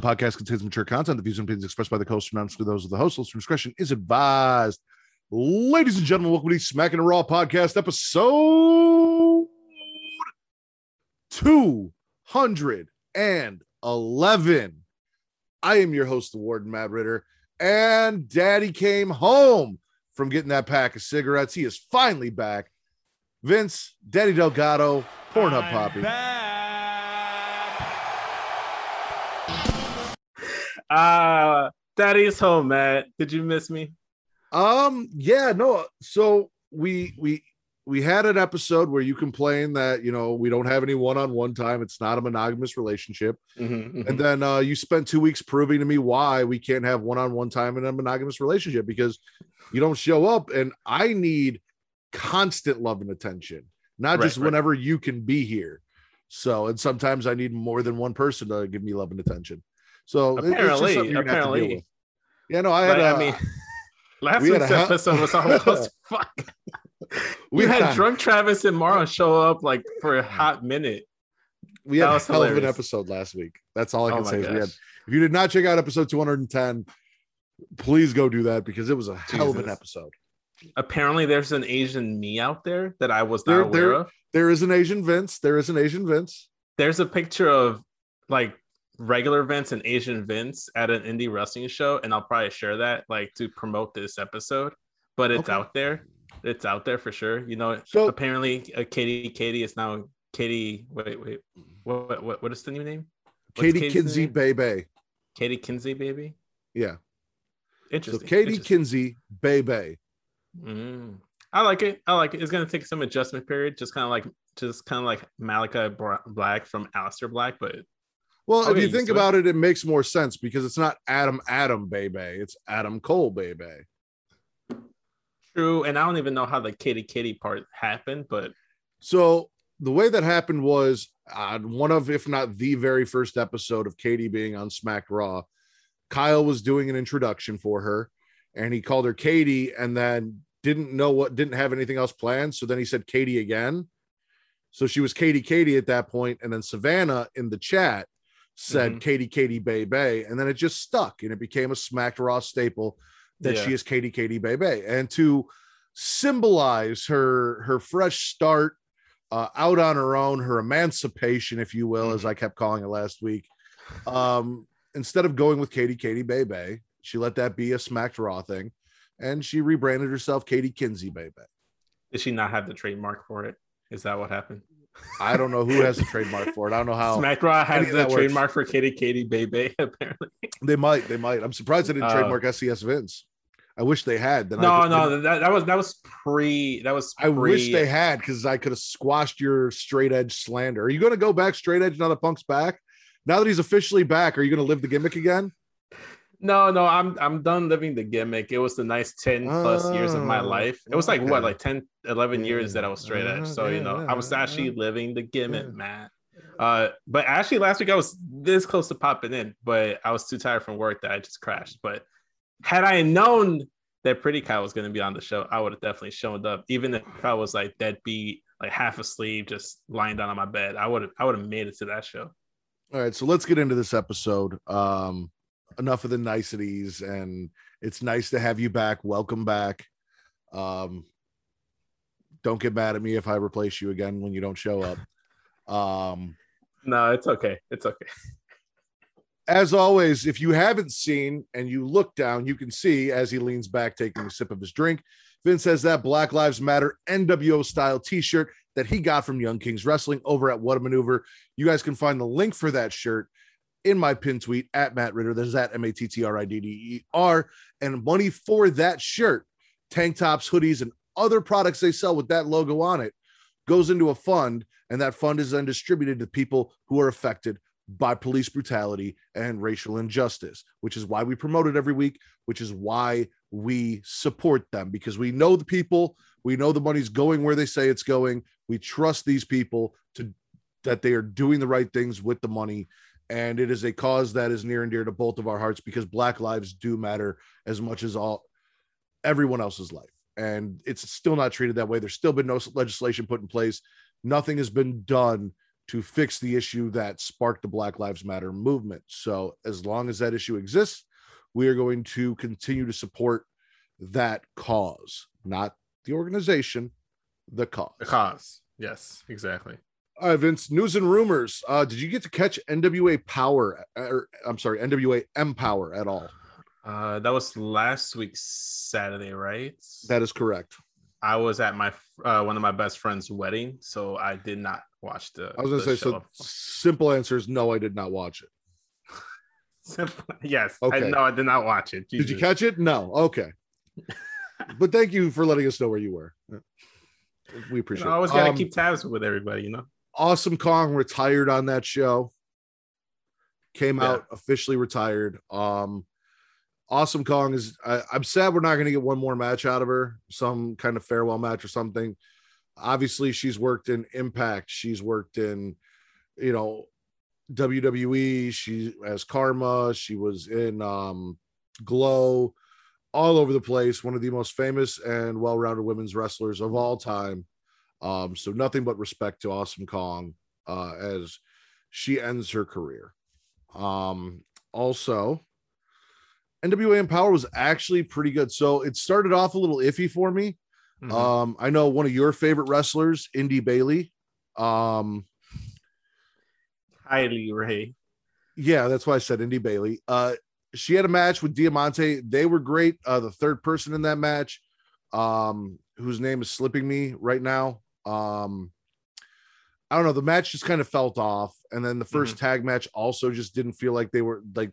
Following podcast contains mature content. The views and opinions expressed by the host are not those of the host. Listener discretion is advised. Ladies and gentlemen, welcome to the Smackin' It Raw podcast episode 211. I am your host, the Warden Matt Ridder, and Daddy came home from getting that pack of cigarettes. He is finally back. Vince, Daddy Delgado, Pornhub Poppy. Uh Daddy's home, Matt. Did you miss me? Um, yeah, no. So we we we had an episode where you complained that you know we don't have any one-on-one time. It's not a monogamous relationship, Mm-hmm, and then uh, you spent two weeks proving to me why we can't have one-on-one time in a monogamous relationship because you don't show up, and I need constant love and attention, not Right, just right. whenever you can be here. So, and sometimes I need more than one person to give me love and attention. So, it- it's just Apparently, you're gonna have apparently. Yeah, no, I had. But, uh, I mean, last week's a episode was almost fuck. We had drunk Travis and Mara show up like for a hot minute. we That had a hell of an episode last week. That's all I Oh can my say. Is we had, if you did not check out episode 210, please go do that because it was a hell of an episode. Apparently, there's an Asian me out there that I was not There- aware there- of. There is an Asian Vince. There is an Asian Vince. There's a picture of like regular Vince and Asian Vince at an indie wrestling show, and I'll probably share that like to promote this episode. But it's Okay. out there. It's out there for sure. You know, So apparently uh, Katie Katie is now Katie. Wait, wait, what what what is the new name? What's Katie Kinsey name? Bebe. Katie Kinsey, baby. Yeah. Interesting. So Katie interesting. Kinsey Bebe. Mm. I like it. I like it. It's gonna take some adjustment period, just kind of like just kind of like Malakai Black from Aleister Black, but Well, I'll if get you think it. about it, it makes more sense because it's not Adam Adam Bebe. It's Adam Cole Bebe. true. And I don't even know how the Katie Katie part happened, but So the way that happened was on one of, if not the very first episode of Katie being on Smack Raw, Kyle was doing an introduction for her and he called her Katie and then didn't know what, didn't have anything else planned. So then he said Katie again. So she was Katie Katie at that point, And then Savannah in the chat said Mhm. Katie Katie Bay Bay. And then it just stuck and it became a Smack Raw staple that Yeah. she is Katie Katie Bay Bay. And to symbolize her her fresh start uh, out on her own, her emancipation, if you will, as I kept calling it last week. Um, instead of going with Katie Katie Bebe, she let that be a smacked raw thing, and she rebranded herself Katie Kinsey Bebe. did she not have the trademark for it? Is that what happened? I don't know who has the trademark for it. I don't know how Smack Raw any has the works. trademark for Katie Katie Baby, apparently. they might. They might. I'm surprised they didn't Uh, trademark SES Vince. I wish they had. Then No, I no, that, that was that was pre that was I wish they had because I could have squashed your straight edge slander. Are you going to go back straight edge now that Punk's back? Now that he's officially back, are you going to live the gimmick again? No, no, I'm I'm done living the gimmick. It was the nice 10 plus years of my Oh, life. It was like okay. what, like 10, 11 years that I was straight edge. So, you know, I was actually yeah. living the gimmick, Yeah. man. Uh, but actually last week I was this close to popping in, but I was too tired from work that I just crashed. But had I known that Pretty Kyle was going to be on the show, I would have definitely shown up, even if I was like deadbeat, like half asleep, just lying down on my bed. I would have, I would have made it to that show. All right, so let's get into this episode. Um, enough of the niceties, and it's nice to have you back. Welcome back. Um, don't get mad at me if I replace you again when you don't show up. Um, No, it's okay. It's okay. as always, if you haven't seen and you look down, you can see as he leans back taking a sip of his drink. Vince has that Black Lives Matter NWO style t shirt that he got from Young Kings Wrestling over at What a Maneuver. You guys can find the link for that shirt in my pin tweet at Matt Ridder. There's at M A T T R I D D E R. And money for that shirt, tank tops, hoodies, and other products they sell with that logo on it goes into a fund. And that fund is then distributed to people who are affected by police brutality and racial injustice, which is why we promote it every week, which is why we support them because we know the people, we know the money's going where they say it's going. We trust these people to that they are doing the right things with the money. And it is a cause that is near and dear to both of our hearts because black lives do matter as much as all everyone else's life. And it's still not treated that way. There's still been no legislation put in place. Nothing has been done to fix the issue that sparked the Black Lives Matter movement. So, as long as that issue exists, we are going to continue to support that cause, not the organization, the cause. The cause. Yes, exactly. All right, Vince. News and rumors. Uh, did you get to catch NWA Power? Or I'm sorry, NWA Empower at all? Uh, that was last week's Saturday, right? That is correct. I was at my uh, one of my best friend's wedding, so I did not watch the. I was going to say so. Simple answer is no. I did not watch it. simple, yes. Okay. I, no, I did not watch it. Jesus. Did you catch it? No. Okay. but thank you for letting us know where you were. We appreciate. You know, I always got to um, keep tabs with everybody. You know. Awesome Kong retired on that show. Came yeah. out officially retired. Um, Awesome Kong is. I, am sad we're not going to get one more match out of her, some kind of farewell match or something. Obviously, she's worked in Impact. She's worked in, you know, WWE. She has Karma. She was in um, Glow, all over the place. One of the most famous and well-rounded women's wrestlers of all time. Um, so nothing but respect to Awesome Kong uh, as she ends her career. Um, also, NWA Empower was actually pretty good. So it started off a little iffy for me. Mm-hmm. Um, I know one of your favorite wrestlers, Indy Bailey. Um, Kylie Rae. Yeah, that's why I said Indy Bailey. Uh, she had a match with Diamante. They were great. Uh, the third person in that match, um, whose name is slipping me right now. Um, I don't know. The match just kind of felt off, and then the 1st mm-hmm. tag match also just didn't feel like they were like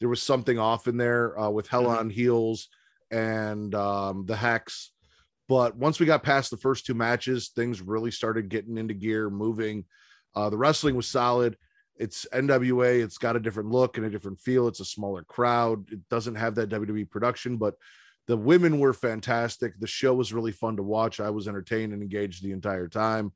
there was something off in there uh, with Hell mm-hmm. on Heels and um, the Hex. But once we got past the first two matches, things really started getting into gear, moving. Uh, the wrestling was solid. It's NWA. It's got a different look and a different feel. It's a smaller crowd. It doesn't have that WWE production, but the women were fantastic. The show was really fun to watch. I was entertained and engaged the entire time.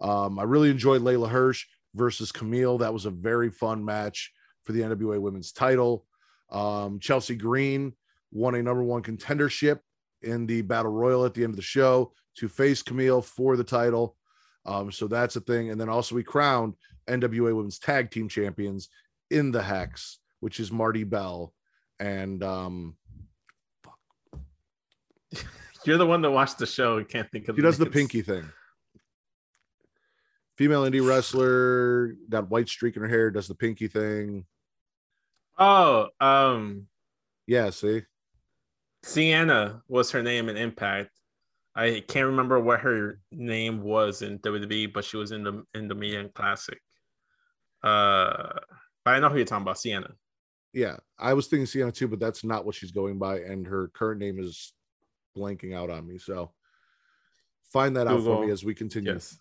Um, I really enjoyed Leyla Hirsch versus Kamille. That was a very fun match for the NWA Women's title. Um, Chelsea Green won a number one contendership in the Battle Royal at the end of the show to face Kamille for the title. Um, so that's a thing. And then also we crowned NWA Women's Tag Team Champions in the Hex, which is Marti Belle and um, You're the one that watched the show and can't think of. She does names. the pinky thing. Female indie wrestler, got white streak in her hair, does the pinky thing. Oh, um, yeah. See, Sienna was her name in Impact. I can't remember what her name was in WWE, but she was in the in the Mae Young Classic. Uh, but I know who you're talking about, Sienna. Yeah, I was thinking Sienna too, but that's not what she's going by, and her current name is blanking out on me. So find that Google. out for me as we continue. Yes.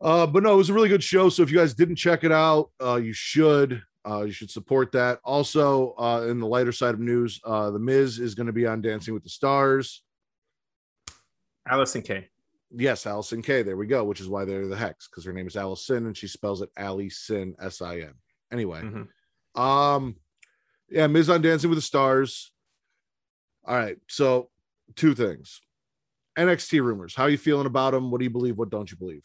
Uh, but no, it was a really good show. So if you guys didn't check it out, uh, you should. Uh, you should support that. Also, uh, in the lighter side of news, uh, The Miz is going to be on Dancing with the Stars. Allysin Kay. Yes, Allysin Kay. There we go. Which is why they're the Hex because her name is Allison and she spells it Allison S I N. Anyway, mm-hmm. um, yeah, Miz on Dancing with the Stars. All right, so two things. NXT rumors. How are you feeling about them? What do you believe? What don't you believe?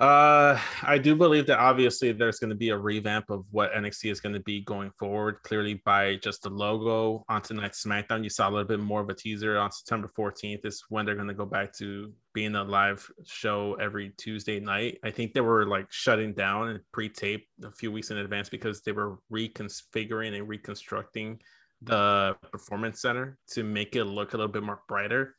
Uh, I do believe that obviously there's going to be a revamp of what NXT is going to be going forward. Clearly, by just the logo on tonight's SmackDown, you saw a little bit more of a teaser on September 14th. Is when they're going to go back to being a live show every Tuesday night. I think they were like shutting down and pre-tape a few weeks in advance because they were reconfiguring and reconstructing the performance center to make it look a little bit more brighter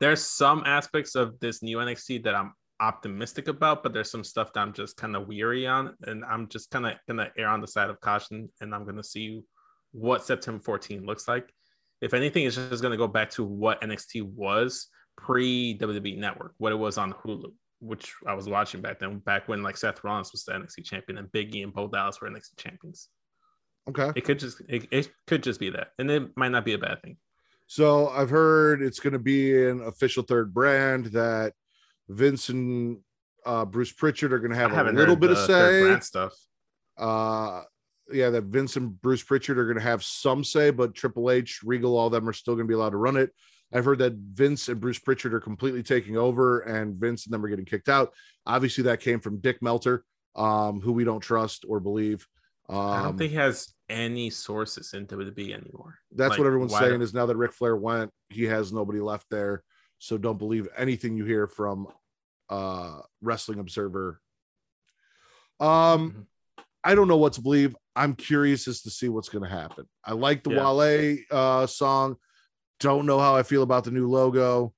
there's some aspects of this new NXT that I'm optimistic about, but there's some stuff that I'm just kind of weary on, and I'm just kind of gonna err on the side of caution, and I'm gonna see what September 14 looks like. If anything, it's just gonna go back to what NXT was pre WWE Network, what it was on Hulu, which I was watching back then, back when like Seth Rollins was the NXT champion and Big E and Bo Dallas were NXT champions. Okay. It could just it, it could just be that, and it might not be a bad thing. So I've heard it's going to be an official third brand that Vince and uh, Bruce Pritchard are going to have a little bit of say. stuff. Uh, yeah, that Vince and Bruce Pritchard are going to have some say, but Triple H, Regal, all them are still going to be allowed to run it. I've heard that Vince and Bruce Pritchard are completely taking over, and Vince and them are getting kicked out. Obviously, that came from Dick Melter, um, who we don't trust or believe. Um, I don't think he has any sources in WWE anymore. That's Like, what everyone's saying is now that Ric Flair went, he has nobody left there. So don't believe anything you hear from uh Wrestling Observer. Um Mhm. I don't know what to believe. I'm curious as to see what's going to happen. I like the Yeah. Wale uh song. Don't know how I feel about the new logo.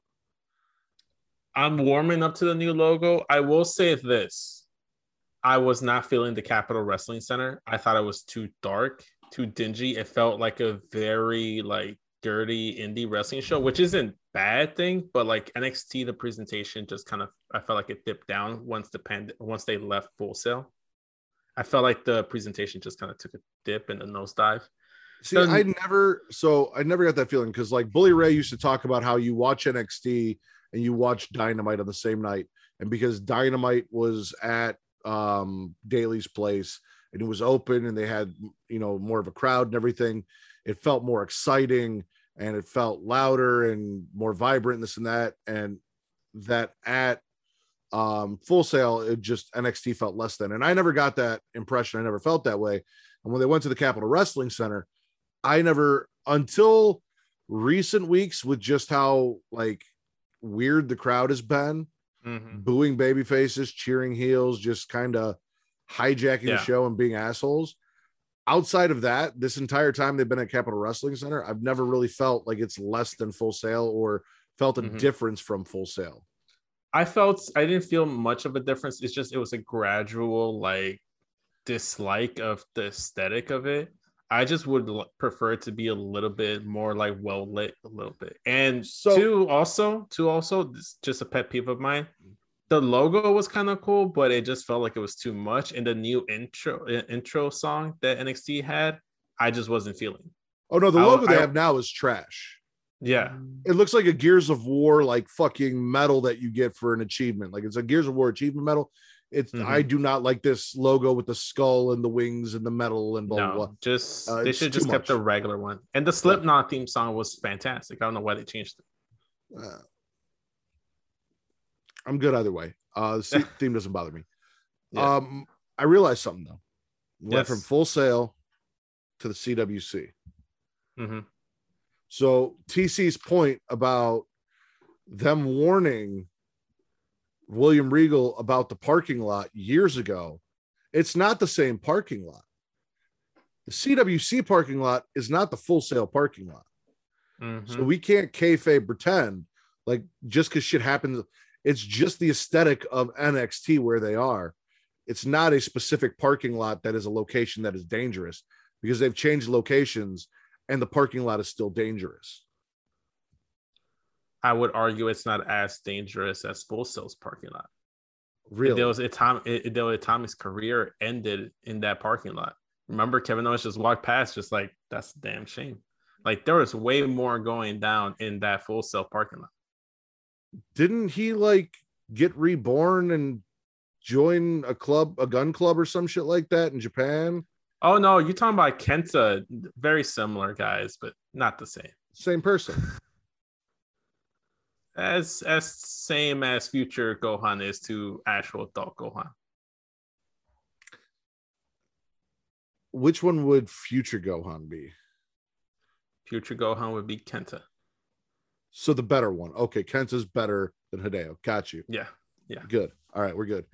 I'm warming up to the new logo. I will say this. I was not feeling the Capitol Wrestling Center. I thought it was too dark, too dingy. It felt like a very like dirty indie wrestling show, which isn't bad thing, but like NXT, the presentation just kind of I felt like it dipped down once the pand- once they left Full Sail. I felt like the presentation just kind of took a dip and a nosedive. See, Doesn't- I never so I never got that feeling because like Bully Ray used to talk about how you watch NXT and you watch Dynamite on the same night, and because Dynamite was at um Daily's place and it was open and they had you know more of a crowd and everything, it felt more exciting and it felt louder and more vibrant and this and that and that at um Full Sail it just nxt felt less than. And i never got that impression. I never felt that way. And when they went to the capitol wrestling center i never until recent weeks with just how like weird the crowd has been booing baby faces cheering heels just kind of hijacking Yeah. the show and being assholes outside of that this entire time they've been at Capitol wrestling center i've never really felt like it's less than Full Sail or felt a Mhm. difference from Full Sail I felt I didn't feel much of a difference. It's just it was a gradual like dislike of the aesthetic of it. I just would prefer it to be a little bit more like well lit a little bit. And So- two also, two also, this just a pet peeve of mine. The logo was kind of cool, but it just felt like it was too much. And the new intro i- intro song that NXT had, I just wasn't feeling. oh no the I- logo they I- have now is trash Yeah, it looks like a gears of war like fucking medal that you get for an achievement like it's a gears of war achievement medal it's Mhm. i do not like this logo with the skull and the wings and the metal and blah blah, blah. just Uh, they should just kept the regular one. And the Slipknot theme song was fantastic. I don't know why they changed it. Uh, I'm good either way. Uh, the theme doesn't bother me. Yeah. Um, I realized something though. Went Yes. from Full Sail to the CWC. Mm-hmm. So TC's point about them warning William Regal about the parking lot years ago, it's not the same parking lot. The CWC parking lot is not the Full Sail parking lot. Mhm. So we can't kayfabe pretend like just because shit happens, it's just the aesthetic of NXT where they are. It's not a specific parking lot that is a location that is dangerous because they've changed locations and the parking lot is still dangerous. I would argue it's not as dangerous as Full Sail's parking lot. Really? There was a time, it, there was a time his career ended in that parking lot. Remember, Kevin Owens just walked past, just like that's a damn shame. Like there was way more going down in that Full Sail parking lot. Didn't he like get reborn and join a club, a gun club or some shit like that in Japan? Oh no, you're talking about Kenta. Very similar guys, but not the same. Same person. As as same as future Gohan is to actual adult Gohan. Which one would future Gohan be? Future Gohan would be Kenta. So the better one. Okay, Kenta's better than Hideo. Got you. Yeah. Yeah. Good. All right, we're good.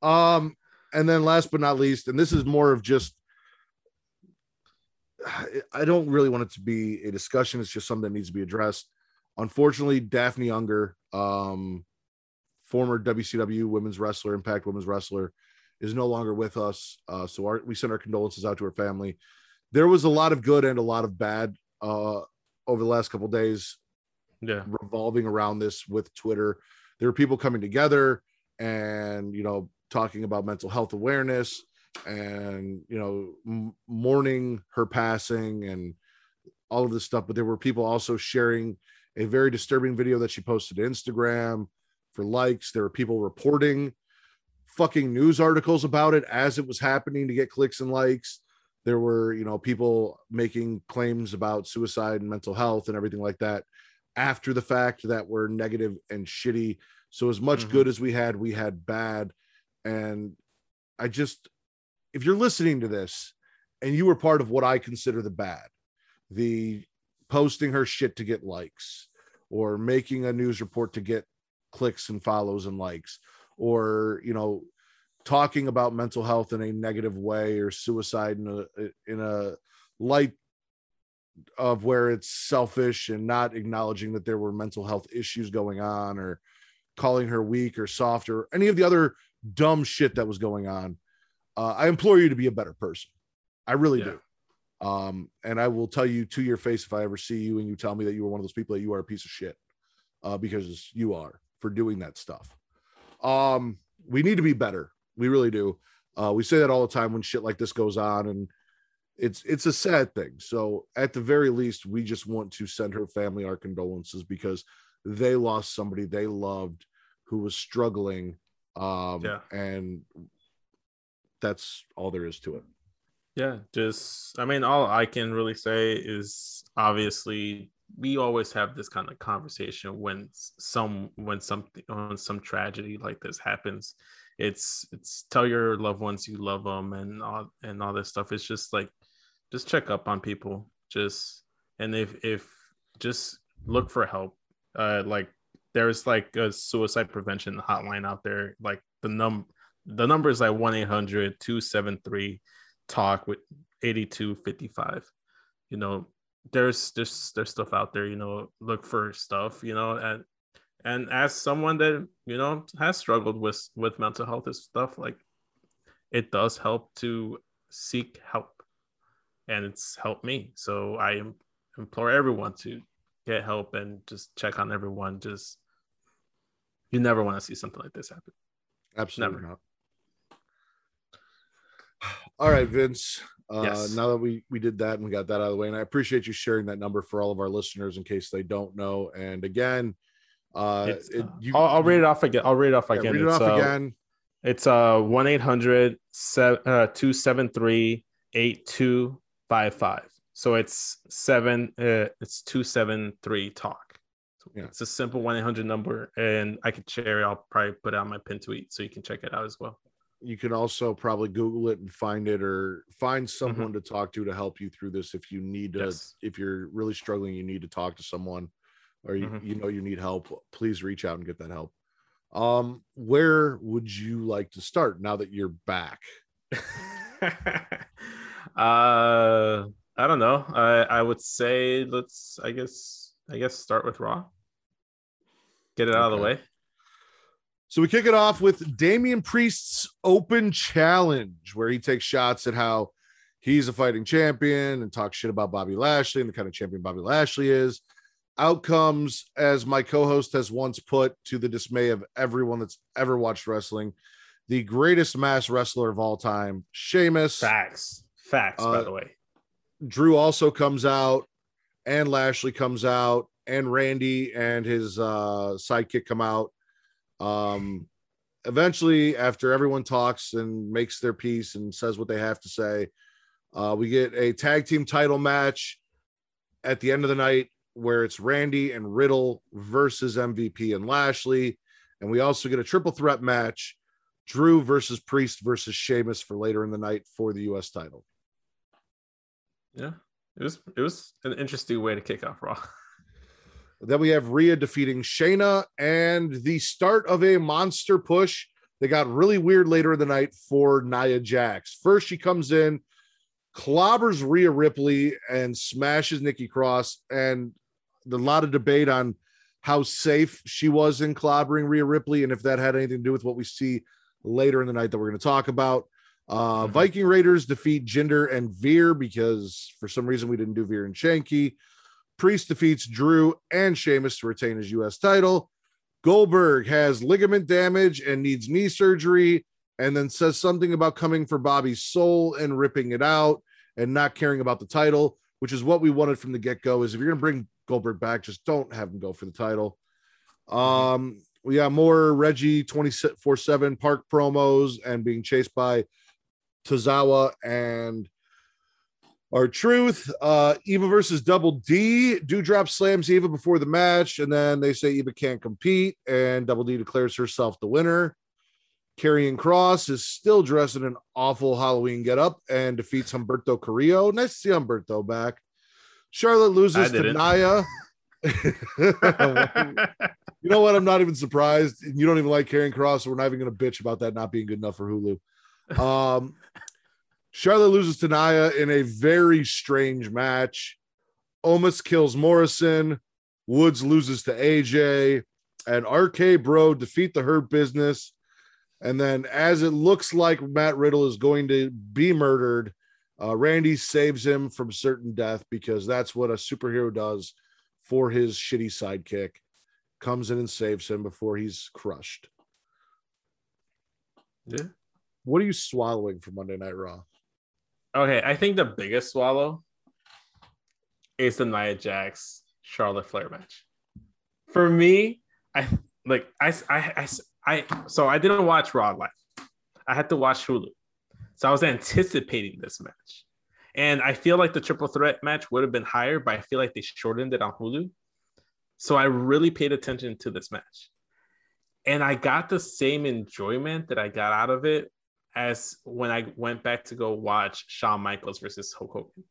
Um, and then last but not least, and this is more of just I don't really want it to be a discussion. It's just something that needs to be addressed. Unfortunately, Daffney Unger um former WCW women's wrestler, Impact women's wrestler, is no longer with us. Uh, so our, we send our condolences out to her family. There was a lot of good and a lot of bad uh, over the last couple days Yeah. revolving around this with Twitter. There were people coming together and you know talking about mental health awareness and you know m- mourning her passing and all of this stuff. But there were people also sharing a very disturbing video that she posted to Instagram for likes. There were people reporting fucking news articles about it as it was happening to get clicks and likes. There were, you know, people making claims about suicide and mental health and everything like that after the fact that were negative and shitty. So as much Mhm. good as we had, we had bad. And I just if you're listening to this and you were part of what I consider the bad, the posting her shit to get likes or making a news report to get clicks and follows and likes or you know talking about mental health in a negative way or suicide in a in a light of where it's selfish and not acknowledging that there were mental health issues going on or calling her weak or soft or any of the other dumb shit that was going on uh, i implore you to be a better person i really Yeah. do um and i will tell you to your face if i ever see you and you tell me that you were one of those people that you are a piece of shit uh because you are for doing that stuff. Um we need to be better. We really do. Uh we say that all the time when shit like this goes on and it's it's a sad thing. So at the very least we just want to send her family our condolences because they lost somebody they loved who was struggling um Yeah. and that's all there is to it Yeah, just I mean, all I can really say is obviously we always have this kind of conversation when some when something when some tragedy like this happens. It's it's tell your loved ones you love them and all and all this stuff. It's just like just check up on people. Just and if if just look for help. Uh, like there's like a suicide prevention hotline out there. Like the num the number is like 1-800-273 talk with 8255 you know there's there's there's stuff out there you know look for stuff you know and and as someone that you know has struggled with with mental health and stuff like it does help to seek help and it's helped me so i im- implore everyone to get help and just check on everyone just you never want to see something like this happen Absolutely Never. not. All right, Vince. Uh, Yes. Now that we we did that and we got that out of the way, and I appreciate you sharing that number for all of our listeners in case they don't know. And again, uh, it, uh, you, I'll, I'll read it off again. I'll read it off yeah, again. read it It's, off uh, again. It's uh 1 800 273 8255. So it's seven, uh, it's 273 talk. So Yeah. It's a simple 1 800 number, and I could share it. I'll probably put it on my pin tweet so you can check it out as well. You can also probably Google it and find it, or find Mm-hmm. someone to talk to to help you through this. If you need to, Yes. if you're really struggling, you need to talk to someone, or you, Mhm. you know you need help. Please reach out and get that help. Um, where would you like to start now that you're back? uh, I don't know. I I would say let's. I guess. I guess start with Raw. Get it out of the way. So we kick it off with Damian Priest's open challenge, where he takes shots at how he's a fighting champion and talks shit about Bobby Lashley and the kind of champion Bobby Lashley is. Outcomes, as my co-host has once put to the dismay of everyone that's ever watched wrestling, the greatest mass wrestler of all time, Sheamus. Facts. Facts. by Uh, the way. Drew also comes out, and Lashley comes out, and Randy and his uh, sidekick come out. Um, eventually, after everyone talks and makes their piece and says what they have to say, uh, we get a tag team title match at the end of the night where it's Randy and Riddle versus MVP and Lashley. And we also get a triple threat match Drew versus Priest versus Sheamus for later in the night for the US title. Yeah. It was it was an interesting way to kick off Raw. Then we have Rhea defeating Shayna and the start of a monster push They got really weird later in the night for Nia Jax. First, she comes in, clobbers Rhea Ripley, and smashes Nikki Cross. And a lot of debate on how safe she was in clobbering Rhea Ripley and if that had anything to do with what we see later in the night that we're going to talk about. Uh, Mhm. Viking Raiders defeat Jinder and Veer because for some reason we didn't do Veer and Shanky. Priest defeats Drew and Sheamus to retain his U.S. title. Goldberg has ligament damage and needs knee surgery, and then says something about coming for Bobby's soul and ripping it out and not caring about the title, which is what we wanted from the get go. Is if you're going to bring Goldberg back, just don't have him go for the title. Um, we got more Reggie 24 7 park promos and being chased by Tozawa and R-Truth. Uh, Eva versus Double D. Doudrop slams Eva before the match, and then they say Eva can't compete, and Double D declares herself the winner. Karrion Kross is still dressed in an awful Halloween getup and defeats Humberto Carrillo. Nice to see Humberto back. Charlotte loses to. Nia. you know what? I'm not even surprised. You don't even like Karrion Kross, so we're not even going to bitch about that not being good enough for Hulu. Um, Charlotte loses to Nia in a very strange match. Omos kills Morrison. Woods loses to AJ. And RK Bro defeat the Hurt Business. And then, as it looks like Matt Riddle is going to be murdered, uh, Randy saves him from certain death because that's what a superhero does for his shitty sidekick. Comes in and saves him before he's crushed. Yeah. What are you swallowing for Monday Night Raw? Okay, I think the biggest swallow is the Nia Jax Charlotte Flair match. For me, I like I I I, I so I didn't watch Raw live. I had to watch Hulu, so I was anticipating this match, and I feel like the triple threat match would have been higher, but I feel like they shortened it on Hulu. So I really paid attention to this match, and I got the same enjoyment that I got out of it as when I went back to go watch Shawn Michaels versus Hulk Hogan.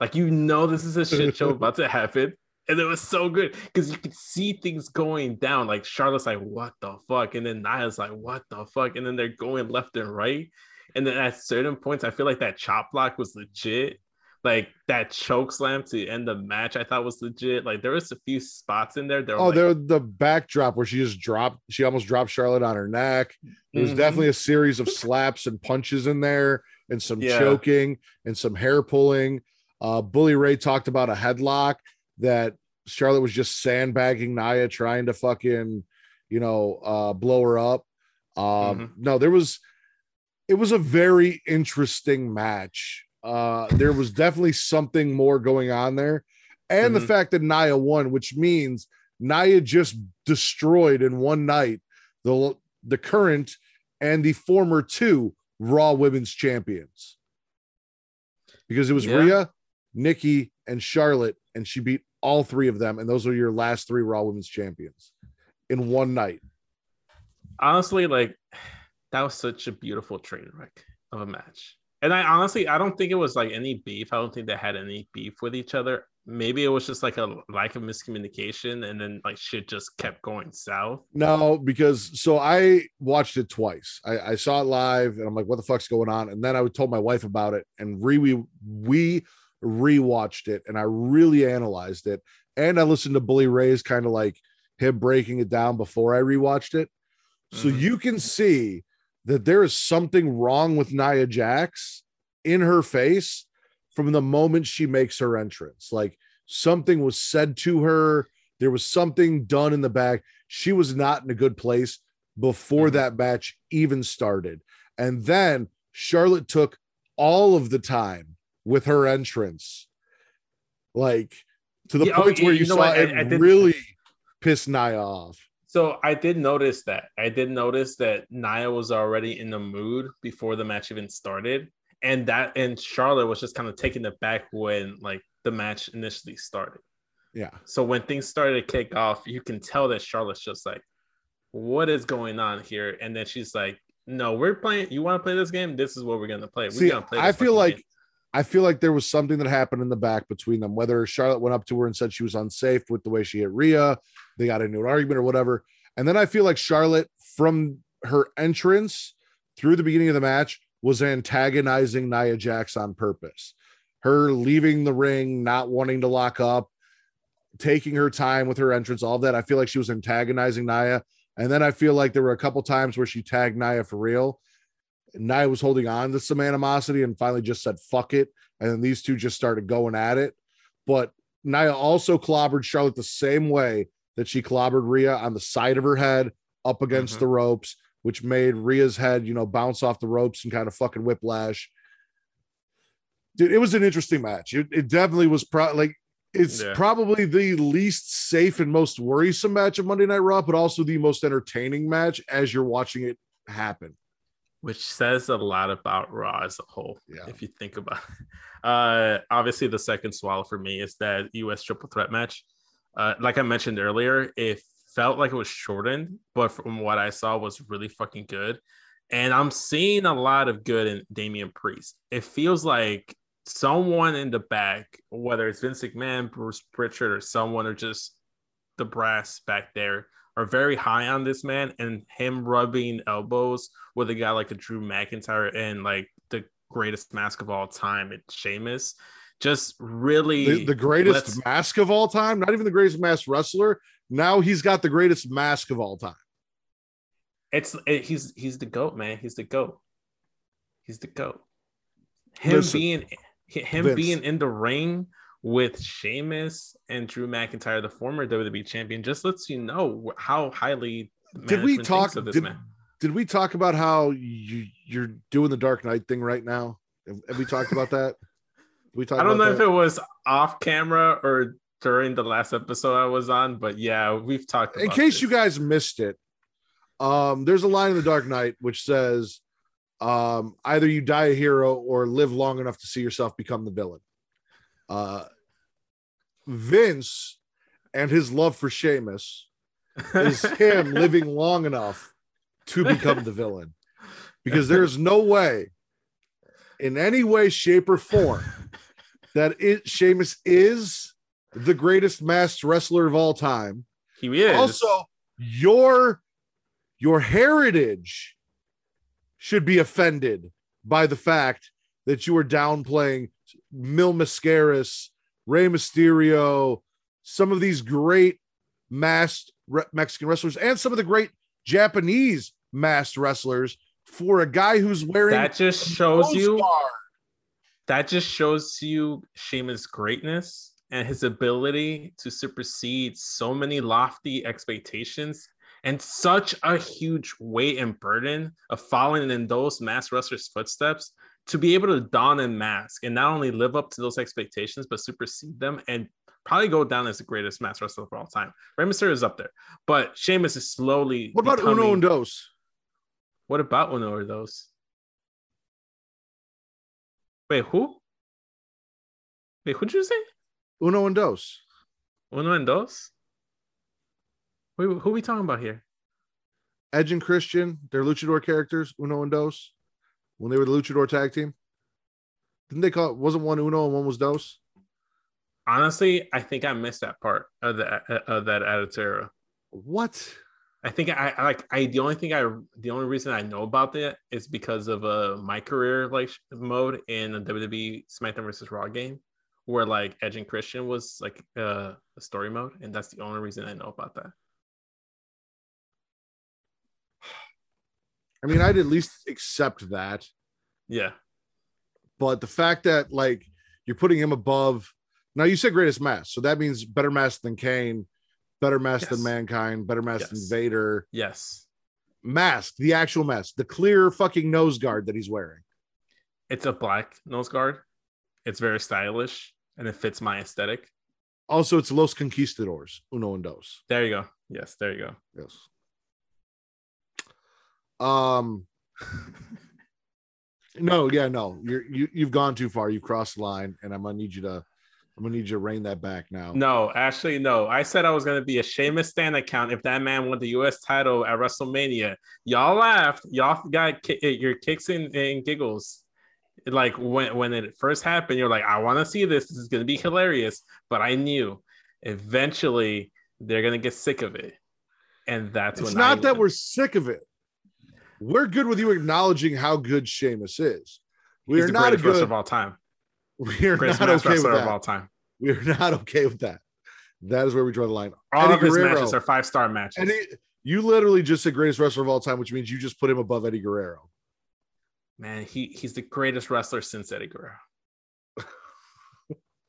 Like you know, this is a shit show about to happen, and it was so good because you could see things going down. Like Charlotte's like, "What the fuck," and then Nia's like, "What the fuck," and then they're going left and right. And then at certain points, I feel like that chop block was legit. Like that choke slam to end the match, I thought was legit. Like there was a few spots in there. That were Oh, like, there the backdrop where she just dropped, she almost dropped Charlotte on her neck. There was Mhm. definitely a series of slaps and punches in there, and some Yeah. choking and some hair pulling. Uh, Bully Ray talked about a headlock that Charlotte was just sandbagging Nia, trying to fucking, you know, uh, blow her up. Um, Mhm. No, there was, it was a very interesting match. Uh, there was definitely something more going on there, and the Mhm. fact that Nia won, which means Nia just destroyed in one night the the current and the former two Raw Women's Champions because it was Yeah. Rhea, Nikki, and Charlotte, and she beat all three of them, and those are your last three Raw Women's Champions in one night. honestly, like that was such a beautiful train wreck of a match. And I honestly, I don't think it was like any beef. I don't think they had any beef with each other. Maybe it was just like a lack of miscommunication, and then like shit just kept going south. No, because so I watched it twice. I, I saw it live, and I'm like, "What the fuck's going on?" And then I told my wife about it, and re we we rewatched it, and I really analyzed it, and I listened to Bully Ray's kind of like him breaking it down before I rewatched it, so Mhm. you can see that there is something wrong with Nia Jax in her face from the moment she makes her entrance. Like something was said to her, there was something done in the back. She was not in a good place before Mhm. that match even started. And then Charlotte took all of the time with her entrance, like to the Yeah, oh, point where you you, know saw what? It I did- really piss Nia off. So I did notice that. I did notice that Nia was already in the mood before the match even started, and that and Charlotte was just kind of taking it back when like the match initially started. Yeah. So when things started to kick off, you can tell that Charlotte's just like, "What is going on here?" And then she's like, "No, we're playing. You want to play this game? This is what we're gonna play. We're See, gonna play." I feel like game." I feel like there was something that happened in the back between them, whether Charlotte went up to her and said she was unsafe with the way she hit Rhea, they got into an argument or whatever. And then I feel like Charlotte, from her entrance through the beginning of the match, was antagonizing Nia Jax on purpose. Her leaving the ring, not wanting to lock up, taking her time with her entrance, all that. I feel like she was antagonizing Nia. And then I feel like there were a couple times where she tagged Nia for real. Nia was holding on to some animosity and finally just said, fuck it. And then these two just started going at it. But Nia also clobbered Charlotte the same way that she clobbered Rhea on the side of her head up against Mhm. the ropes, which made Rhea's head, you know, bounce off the ropes and kind of fucking whiplash. Dude, it was an interesting match. It, it definitely was pro- like it's Yeah. probably the least safe and most worrisome match of Monday Night Raw, but also the most entertaining match as you're watching it happen. Which says a lot about Raw as a whole. Yeah. If you think about it. Uh, obviously, the second swallow for me is that US triple threat match. Uh, like I mentioned earlier, it felt like it was shortened, but from what I saw, was really fucking good. And I'm seeing a lot of good in Damian Priest. It feels like someone in the back, whether it's Vince McMahon, Bruce Pritchard, or someone, or just the brass back there, are very high on this man. And him rubbing elbows with a guy like a Drew McIntyre and like the greatest mask of all time, it's Sheamus. Just really The, the greatest lets- mask of all time, not even the greatest mask wrestler. Now he's got the greatest mask of all time. It's it, he's he's the goat, man. He's the goat. He's the goat. Him Listen, being him Vince. being in the ring with Sheamus and Drew McIntyre, the former WWE champion, just lets you know how highly. Did we talk? of this Did, man. did we talk about how you you're doing the Dark Knight thing right now? Have, have we talked about that? We talk I don't know about if it was off camera or during the last episode I was on, but yeah, we've talked. in case this. you guys missed it um there's a line in the dark knight which says um either you die a hero or live long enough to see yourself become the villain uh vince and his love for Sheamus is him living long enough to become the villain. Because there's no way in any way shape or form that it Sheamus is the greatest masked wrestler of all time. He is. Also your your heritage should be offended by the fact that you are downplaying Mil Máscaras, Rey Mysterio, some of these great masked Mexican wrestlers, and some of the great Japanese masked wrestlers for a guy who's wearing that just shows you that just shows you Sheamus' greatness and his ability to supersede so many lofty expectations and such a huge weight and burden of following in those mass wrestlers' footsteps to be able to don and mask and not only live up to Dos expectations but supersede them and probably go down as the greatest mass wrestler of all time. Rey Mysterio is up there, but Sheamus is slowly. What about Uno and Dos? What about Uno or those? Wait, who? Wait, who'd you say? Uno and Dos. Uno and dos? Wait, who are we talking about here? Edge and Christian, their luchador characters, Uno and Dos, when they were the luchador tag team. Didn't they call it? Wasn't one Uno and one was Dos? Honestly, I think I missed that part of that of that Attitude era. What? I think I, I like I the only thing I the only reason I know about that is because of uh my career like mode in the WWE SmackDown versus Raw game where like Edge and Christian was like uh a story mode and that's the only reason I know about that. I mean, I'd at least accept that. Yeah. But the fact that like you're putting him above now, you said greatest mask, so that means better mask than Kane, better mask than Mankind, better mask than Vader. Yes. Mask, the actual mask, the clear fucking nose guard that he's wearing. It's a black nose guard. It's very stylish and it fits my aesthetic. Also, it's Los Conquistadores, Uno and Dos. There you go. Yes, there you go. Yes. Um. no, yeah, no. You're you you've gone too far. You've crossed the line, and I'm gonna need you to. I'm gonna need you to rein that back now. No, actually, no. I said I was going to be a Sheamus Stan account if that man won the U.S. title at WrestleMania. Y'all laughed. Y'all got ki- your kicks and, and giggles. Like when when it first happened, you're like, I want to see this. This is going to be hilarious. But I knew eventually they're going to get sick of it, and that's it's when not I that we're sick of it. We're good with you acknowledging how good Sheamus is. We He's are the not a greatest good. of all time. We are Greatest not okay with wrestler of that. all time. We are not okay with that. That is where we draw the line. All Eddie of his Guerrero. matches are five star matches. Eddie, you literally just said greatest wrestler of all time, which means you just put him above Eddie Guerrero. Man, he he's the greatest wrestler since Eddie Guerrero.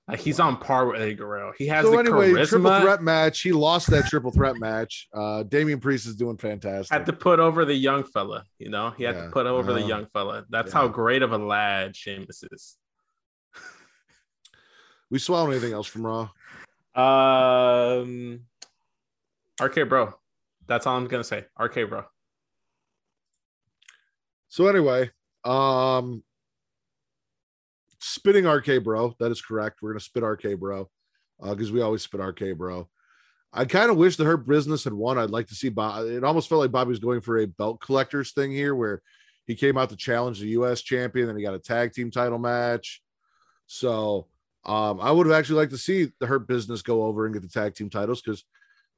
Like he's on par with Eddie Guerrero. He has so the anyway, triple threat match. He lost that triple threat match. Uh Damian Priest is doing fantastic. Had to put over the young fella, you know. He had Yeah, to put over the uh, young fella. That's yeah. how great of a lad Sheamus is. we swallow anything else from Raw? Um, RK bro. That's all I'm gonna say. RK bro. So anyway, um spitting RK bro. That is correct. We're gonna spit RK bro. Uh, because we always spit RK bro. I kind of wish the Hurt Business had won. I'd like to see Bob. It almost felt like Bobby was going for a belt collectors thing here, where he came out to challenge the U.S. champion, and he got a tag team title match. So um, I would have actually liked to see the Hurt Business go over and get the tag team titles because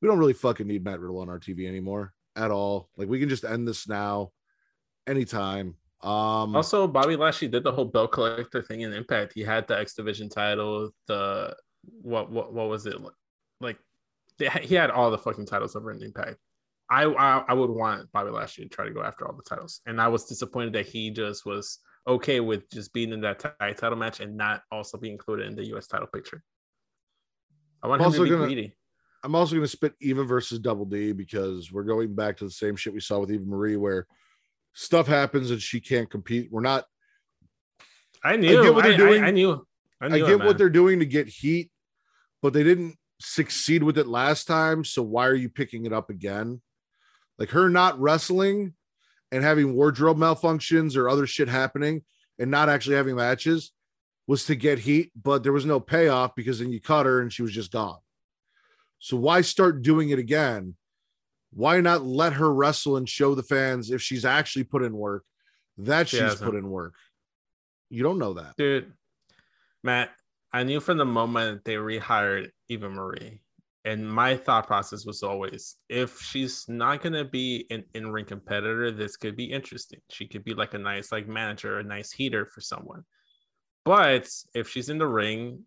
we don't really fucking need Matt Riddle on our TV anymore at all. Like we can just end this now, anytime. Um, Also, Bobby Lashley did the whole belt collector thing in Impact. He had the X Division title. The what what what was it like? they- He had all the fucking titles over in Impact. I, I I would want Bobby Lashley to try to go after all the titles, and I was disappointed that he just was okay with just being in that tag title match and not also be included in the U.S. title picture. I want him Also to be gonna- greedy. I'm also going to spit Eva versus Double D because we're going back to the same shit we saw with Eva Marie, where stuff happens and she can't compete. We're not. I knew. get what I, they're doing. I, I knew. I, I, knew it, get man. what they're doing to get heat, but they didn't succeed with it last time. So why are you picking it up again? Like her not wrestling and having wardrobe malfunctions or other shit happening and not actually having matches was to get heat, but there was no payoff because then you cut her and she was just gone. So why start doing it again? Why not let her wrestle and show the fans if she's actually put in work that She she's hasn't. put in work? You don't know that. dude matt i knew from the moment they rehired eva marie and my thought process was always if she's not going to be an in-ring competitor this could be interesting she could be like a nice like manager a nice heater for someone but if she's in the ring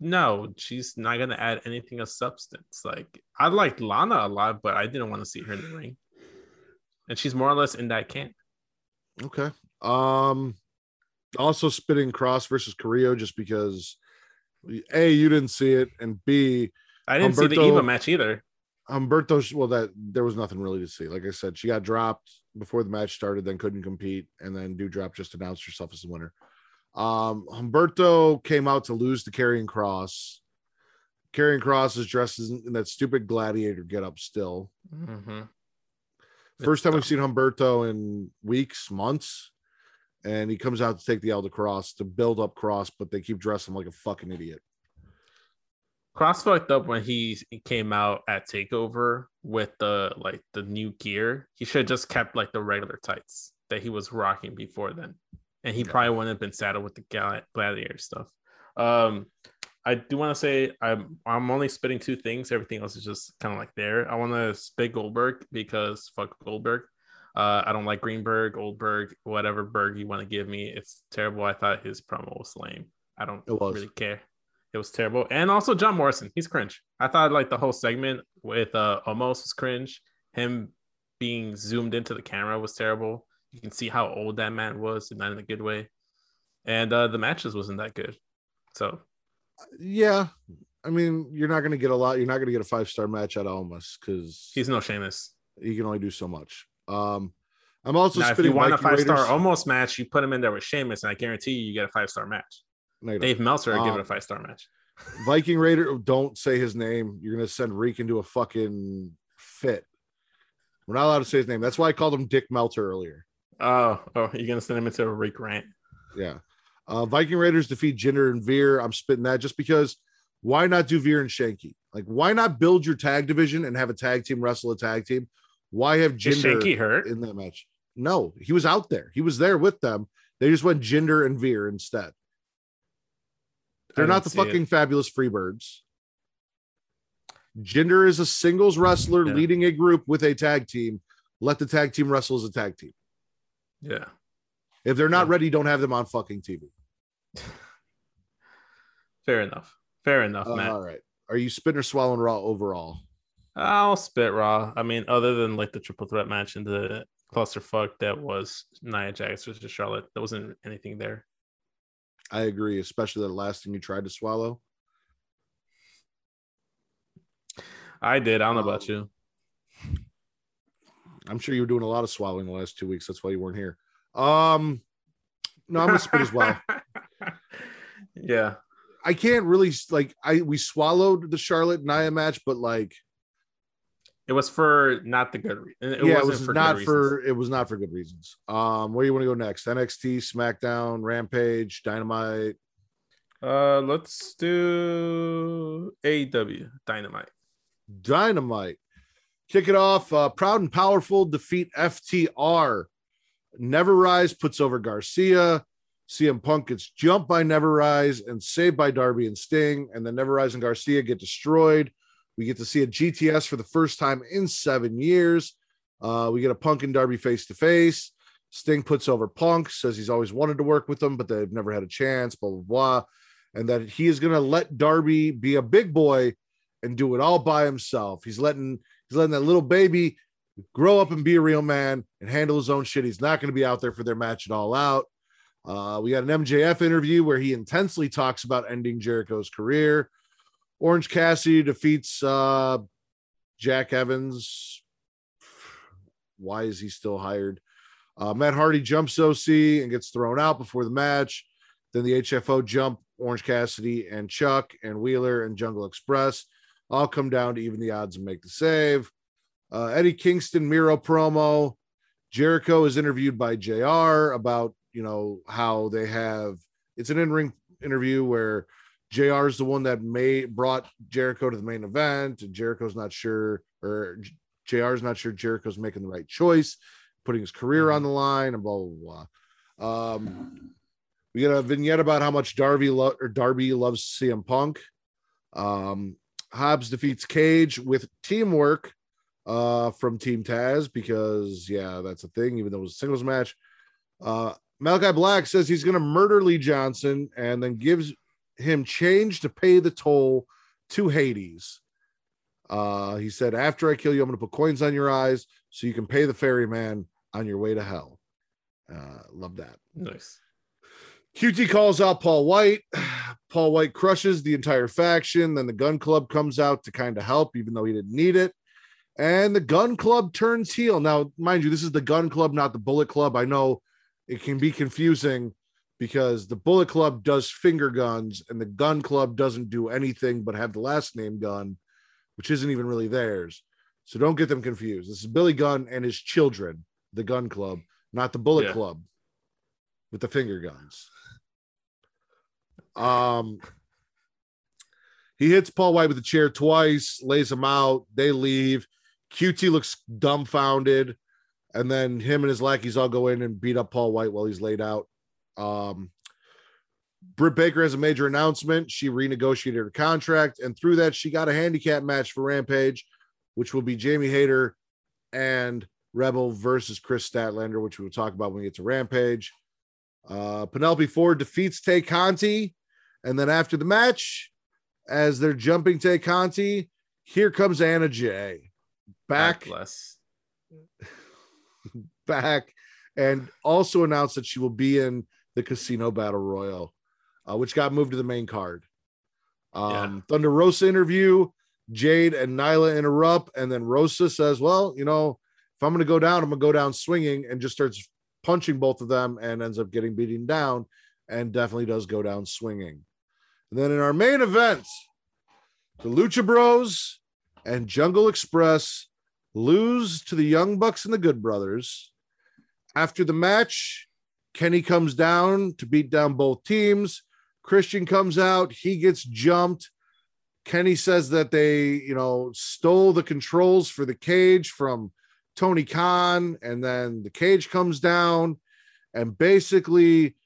no she's not going to add anything of substance like i liked lana a lot but i didn't want to see her in the ring and she's more or less in that camp Okay. Um also spitting Kross versus Carrillo just because A, you didn't see it, and B, i didn't see the Humberto- eva match either Humberto, well, that there was nothing really to see. Like I said, she got dropped before the match started, then couldn't compete, and then Doudrop just announced herself as the winner. Um, Humberto came out to lose to Karrion Kross. Karrion Kross is dressed in, that stupid gladiator getup still. Mhm. First time we've seen Humberto in weeks, months, and he comes out to take the Elder Kross to build up Kross, but they keep dressing him like a fucking idiot. Kross fucked up when he came out at Takeover with the like the new gear. He should have just kept like the regular tights that he was rocking before then, and he Yeah. probably wouldn't have been saddled with the Gal- gladiator stuff. Um, I do want to say I'm I'm only spitting two things. Everything else is just kind of like there. I want to spit Goldberg because fuck Goldberg. Uh, I don't like Greenberg, Goldberg, whatever Berg you want to give me. It's terrible. I thought his promo was lame. I don't really care. It was terrible. And also John Morrison, he's cringe. I thought like the whole segment with uh Omos was cringe. Him being zoomed into the camera was terrible. You can see how old that man was, and not in a good way. And uh the matches wasn't that good. So Yeah, I mean, you're not going to get a lot. You're not going to get a five star match out of Omos because he's no Sheamus. he can only do so much. Um, I'm also Now, if you want a five star Omos match, you put him in there with Sheamus, and I guarantee you, you get a five star match. No. Dave Meltzer would give it Um, a five star match. Viking Raider. Don't say his name. You're going to send Reek into a fucking fit. We're not allowed to say his name. That's why I called him Dick Melter earlier. Oh, oh, you're gonna send him into a Rick rant. Yeah. Uh, Viking Raiders defeat Jinder and Veer. I'm spitting that just because why not do Veer and Shanky? Like, why not build your tag division and have a tag team wrestle a tag team? Why have Is Jinder Shanky hurt? in that match? No, he was out there. He was there with them. They just went Jinder and Veer instead. They're not the didn't it. fucking fabulous Freebirds. Jinder is a singles wrestler Yeah. leading a group with a tag team. Let the tag team wrestle as a tag team. Yeah. If they're not Yeah. ready, don't have them on fucking TV. Fair enough. Fair enough, Uh, Matt. all right. are you spitting or swallowing Raw overall? I'll spit Raw. I mean, other than like the triple threat match and the clusterfuck that was Nia Jax versus Charlotte, there wasn't anything there. I agree, especially the last thing you tried to swallow. I did. I don't know about you. I'm sure you were doing a lot of swallowing the last two weeks. That's why you weren't here. Um, no, I'm gonna spit as well. yeah, I can't really like I we swallowed the Charlotte Nia match, but like it was for not the good reason. yeah, it was for not for it was not for good reasons. Um, where do you want to go next? NXT, SmackDown, Rampage, Dynamite. Uh, let's do AEW Dynamite. Dynamite. Kick it off. Uh, proud and powerful defeat FTR. Never Rise puts over Garcia. CM Punk gets jumped by Never Rise and saved by Darby and Sting. And then Never Rise and Garcia get destroyed. We get to see a GTS for the first time in seven years. Uh, we get a Punk and Darby face to face. Sting puts over Punk, says he's always wanted to work with them, but they've never had a chance, blah, blah, blah. And that he is going to let Darby be a big boy and do it all by himself. He's letting he's letting that little baby grow up and be a real man and handle his own shit. He's not going to be out there for their match at all out. Uh, we got an MJF interview where he intensely talks about ending Jericho's career. Orange Cassidy defeats uh, Jack Evans. Why is he still hired? Uh, Matt Hardy jumps OC and gets thrown out before the match. Then the HFO jump Orange Cassidy and Chuck and Wheeler and Jungle Express all come down to even the odds and make the save. Uh, Eddie Kingston Miro promo. Jericho is interviewed by JR about, you know, how they have it's an in-ring interview where JR is the one that may brought Jericho to the main event, and Jericho's not sure, or JR is not sure Jericho's making the right choice, putting his career on the line, and blah blah blah. Um, we get a vignette about how much Darby lo- or Darby loves CM Punk. Um, Hobbs defeats Cage with teamwork uh, from Team Taz because, yeah, that's a thing, even though it was a singles match. Uh, Malakai Black says he's going to murder Lee Johnson and then gives him change to pay the toll to Hades. Uh, he said, After I kill you, I'm going to put coins on your eyes so you can pay the ferryman on your way to hell. Uh, love that. Nice. QT calls out Paul White. Paul White crushes the entire faction. Then the gun club comes out to kind of help, even though he didn't need it. And the gun club turns heel. Now, mind you, this is the gun club, not the bullet club. I know it can be confusing because the bullet club does finger guns and the gun club doesn't do anything but have the last name gun, which isn't even really theirs. So don't get them confused. This is Billy Gunn and his children, the gun club, not the bullet Yeah. club with the finger guns. Um, he hits Paul White with a chair twice, lays him out. They leave. QT looks dumbfounded, and then him and his lackeys all go in and beat up Paul White while he's laid out. Um, Britt Baker has a major announcement. She renegotiated her contract, and through that, she got a handicap match for Rampage, which will be Jamie Hayter and Rebel versus Kris Statlander, which we will talk about when we get to Rampage. Uh, Penelope Ford defeats Tay Conti, and then after the match, as they're jumping Tay Conti, here comes Anna Jay back, God bless. back, and also announced that she will be in the Casino Battle Royal, uh, which got moved to the main card. Um, Thunder Rosa interview, Jade and Nyla interrupt, and then Rosa says, "Well, you know, if I'm going to go down, I'm going to go down swinging," and just starts punching both of them, and ends up getting beaten down, and definitely does go down swinging. And then in our main event, the Lucha Bros and Jungle Express lose to the Young Bucks and the Good Brothers. After the match, Kenny comes down to beat down both teams. Christian comes out, he gets jumped. Kenny says that they, you know, stole the controls for the cage from Tony Khan, and then the cage comes down, and basically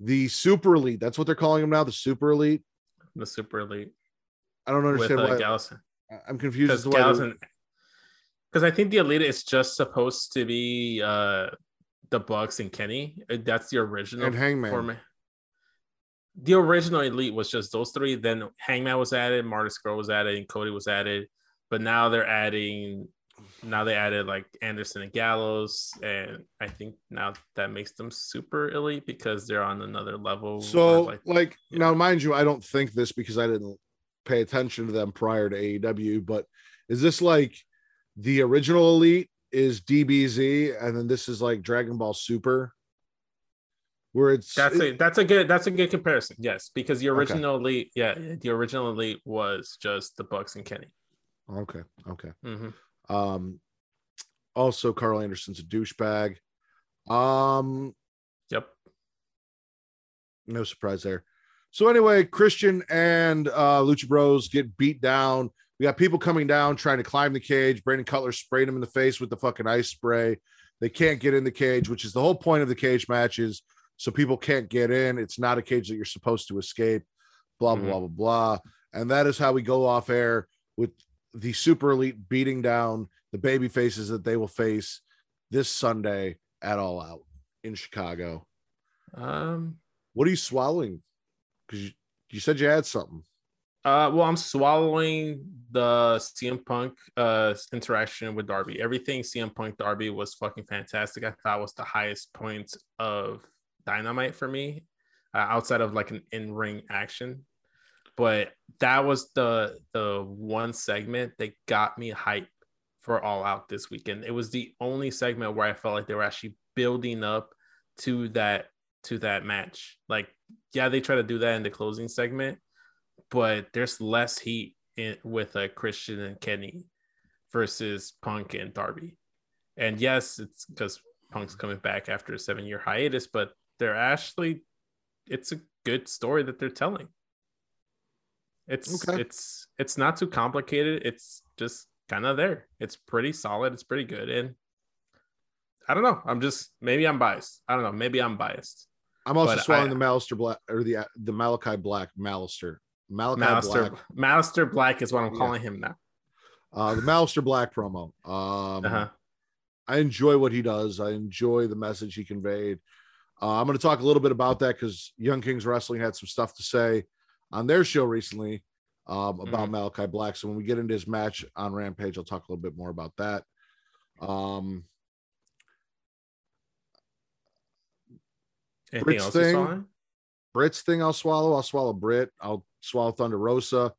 the super elite, that's what they're calling them now, the super elite. The super elite I don't with understand uh, why Gallison. I'm confused as Because to why Gallison, because I think the elite is just supposed to be uh the Bucks and Kenny. Uh, That's the original And Hangman. format. the original elite was just those three. Then Hangman was added, Marty Scurll was added, and Cody was added. But now they're adding. Now they added like Anderson and Gallows, and I think now that makes them super elite because they're on another level. So, where, like, yeah. now, mind you, I don't think this because I didn't pay attention to them prior to AEW, but is this like the original Elite is DBZ, and then this is like Dragon Ball Super, where it's That's a that's a good that's a good comparison. Yes, because the Okay. original elite, yeah, the original elite was just the Bucks and Kenny. okay, okay. Mhm. Um, also, Karl Anderson's a douchebag. Um, Yep. no surprise there. So anyway, Christian and uh Lucha Bros get beat down. We got people coming down trying to climb the cage. Brandon Cutler sprayed him in the face with the fucking ice spray. They can't get in the cage, which is the whole point of the cage matches. So people can't get in. It's not a cage that you're supposed to escape. Blah blah Mhm. blah blah blah. And that is how we go off air with the super elite beating down the baby faces that they will face this Sunday at All Out in Chicago. Um. What are you swallowing? Because you, you said you had something. Uh. Well, I'm swallowing the CM Punk uh interaction with Darby. Everything CM Punk Darby was fucking fantastic. I thought was the highest point of Dynamite for me, uh, outside of like an in ring action. But that was the the one segment that got me hype for All Out this weekend. It was the only segment where I felt like they were actually building up to that to that match. Like, yeah, they try to do that in the closing segment, but there's less heat in, with uh, Christian and Kenny versus Punk and Darby. And yes, it's because Punk's coming back after a seven year hiatus, but they're actually it's a good story that they're telling. It's Okay. it's it's not too complicated. It's just kind of there. It's pretty solid. It's pretty good. And I don't know. I'm just maybe I'm biased. I don't know. Maybe I'm biased. I'm also But swallowing I- the Malister Black or the the Malakai Black Malister. Malakai Master Black. Master Black is what I'm Yeah. calling him now. Uh, the Malister Black promo. Um, Uh-huh. I enjoy what he does. I enjoy the message he conveyed. Uh, I'm going to talk a little bit about that because Young Kings Wrestling had some stuff to say on their show recently um, about Mhm. Malakai Black. So when we get into his match on Rampage, I'll talk a little bit more about that. Um, Anything Britt's else thing. Britt's thing, I'll swallow. I'll swallow Britt. I'll swallow Thunder Rosa.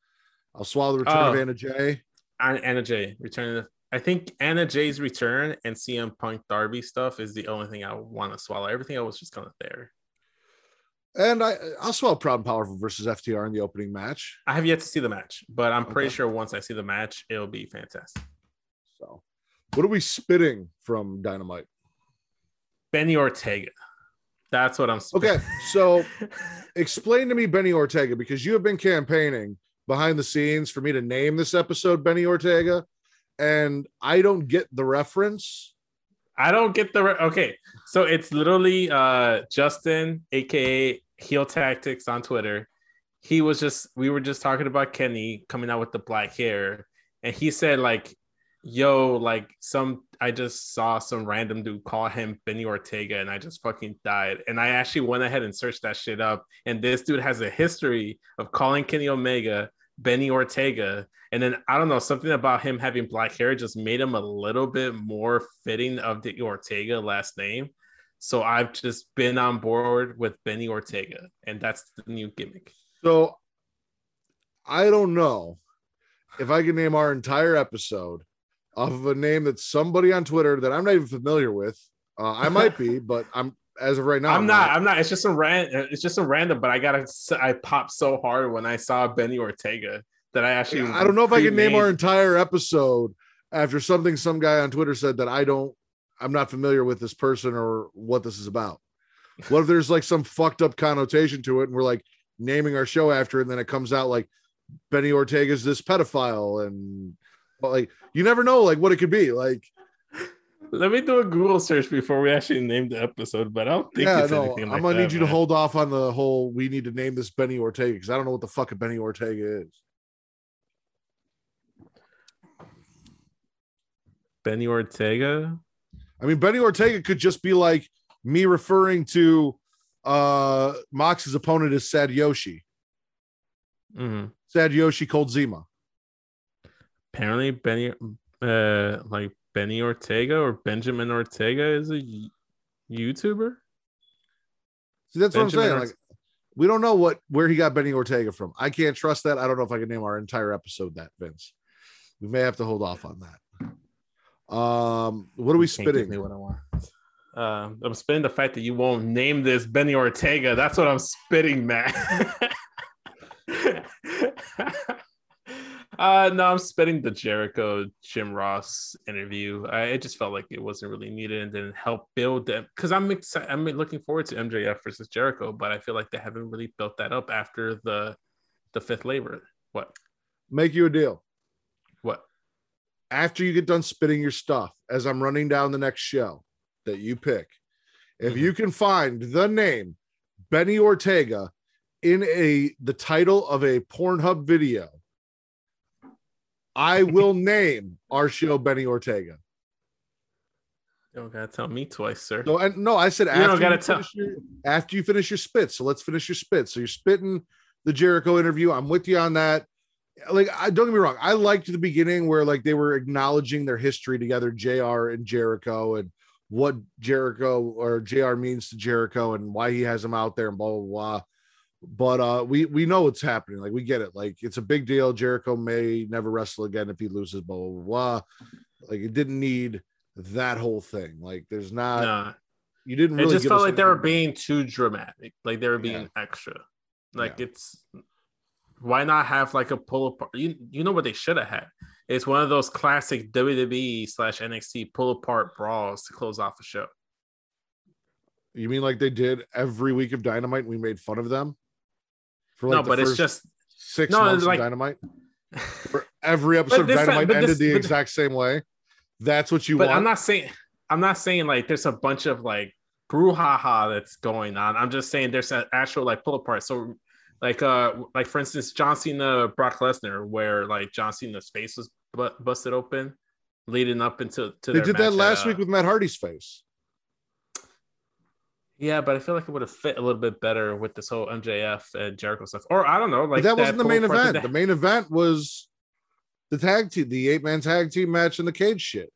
I'll swallow the return of Oh. Anna Jay. Anna, Jay returning. I think Anna Jay's return and CM Punk Darby stuff is the only thing I want to swallow. Everything else was just kind of there. And I, I'll swallow Proud and Powerful versus FTR in the opening match. I have yet to see the match, but I'm pretty Okay. sure once I see the match, it'll be fantastic. So, what are we spitting from Dynamite? Benny Ortega. That's what I'm. Okay, so explain to me Benny Ortega because you have been campaigning behind the scenes for me to name this episode Benny Ortega, and I don't get the reference. I don't get the re- okay. So it's literally uh Justin, aka Heel Tactics on Twitter. He was just we were just talking about Kenny coming out with the black hair, and he said like, "Yo, like some I just saw some random dude call him Benny Ortega, and I just fucking died." And I actually went ahead and searched that shit up, and this dude has a history of calling Kenny Omega Benny Ortega. And then I don't know, something about him having black hair just made him a little bit more fitting of the Ortega last name. So I've just been on board with Benny Ortega, and that's the new gimmick. So, I don't know if I can name our entire episode off of a name that somebody on Twitter that I'm not even familiar with. Uh, I might be, but I'm as of right now. I'm not. I'm not. It's just some ran. It's just some random. But I gotta. I popped so hard when I saw Benny Ortega that I actually. I don't know if I can name our entire episode after something some guy on Twitter said that I don't, I'm not familiar with this person or what this is about. What if there's like some fucked up connotation to it and we're like naming our show after it and then it comes out like Benny Ortega's this pedophile and but like you never know like what it could be like Let me do a Google search before we actually name the episode. But I don't think yeah it's no anything like I'm gonna that, need you to hold off on the whole we need to name this Benny Ortega because I don't know what the fuck a Benny Ortega is Benny Ortega. I mean, Benny Ortega could just be like me referring to uh Mox's opponent is Sad Yoshi. Mhm. Sad Yoshi called Zima. Apparently, Benny, uh, like Benny Ortega or Benjamin Ortega is a YouTuber. See, that's what I'm saying. Like, we don't know what where he got Benny Ortega from. I can't trust that. I don't know if I can name our entire episode that, Vince. We may have to hold off on that. Um, what are we Can't give spitting? me what I want. Um, I'm spitting the fact that you won't name this Benny Ortega. That's what I'm spitting, man. uh, no, I'm spitting the Jericho Jim Ross interview. I it just felt like it wasn't really needed and didn't help build them because I'm excited. I'm looking forward to MJF versus Jericho, but I feel like they haven't really built that up after the the fifth labor. What? Make you a deal. After you get done spitting your stuff, as I'm running down the next show that you pick, if Mhm. you can find the name Benny Ortega in a the title of a Pornhub video, I will name our show Benny Ortega. You don't gotta tell me twice, sir. So and no, I said You after you, tell- your, after you finish your spit. So let's finish your spit. So you're spitting the Jericho interview. I'm with you on that. Like, I don't get me wrong. I liked the beginning where like they were acknowledging their history together, JR and Jericho, and what Jericho or JR means to Jericho and why he has him out there and blah blah blah. But uh we we know what's happening. Like we get it. Like it's a big deal. Jericho may never wrestle again if he loses. Blah blah blah. Like it didn't need that whole thing. Like there's not. Nah. You didn't really it just felt like they were being too dramatic like they were being extra like Yeah. it's why not have like a pull apart you, you know what they should have had it's one of those classic wwe slash nxt pull apart brawls to close off a show You mean like they did every week of Dynamite? and We made fun of them for like no the but it's just six no, months it's of Dynamite. Where every episode of Dynamite ended this- the exact same way. That's what you but want. i'm not saying i'm not saying like there's a bunch of like brouhaha that's going on i'm just saying there's an actual like pull apart so like uh like for instance john cena brock lesnar where like john cena's face was bu- busted open leading up into to they did that last at, uh, week with Matt Hardy's face. yeah but i feel like it would have fit a little bit better with this whole mjf and jericho stuff or i don't know like that wasn't the main event. that- The main event was the tag team, the eight man tag team match and the cage shit.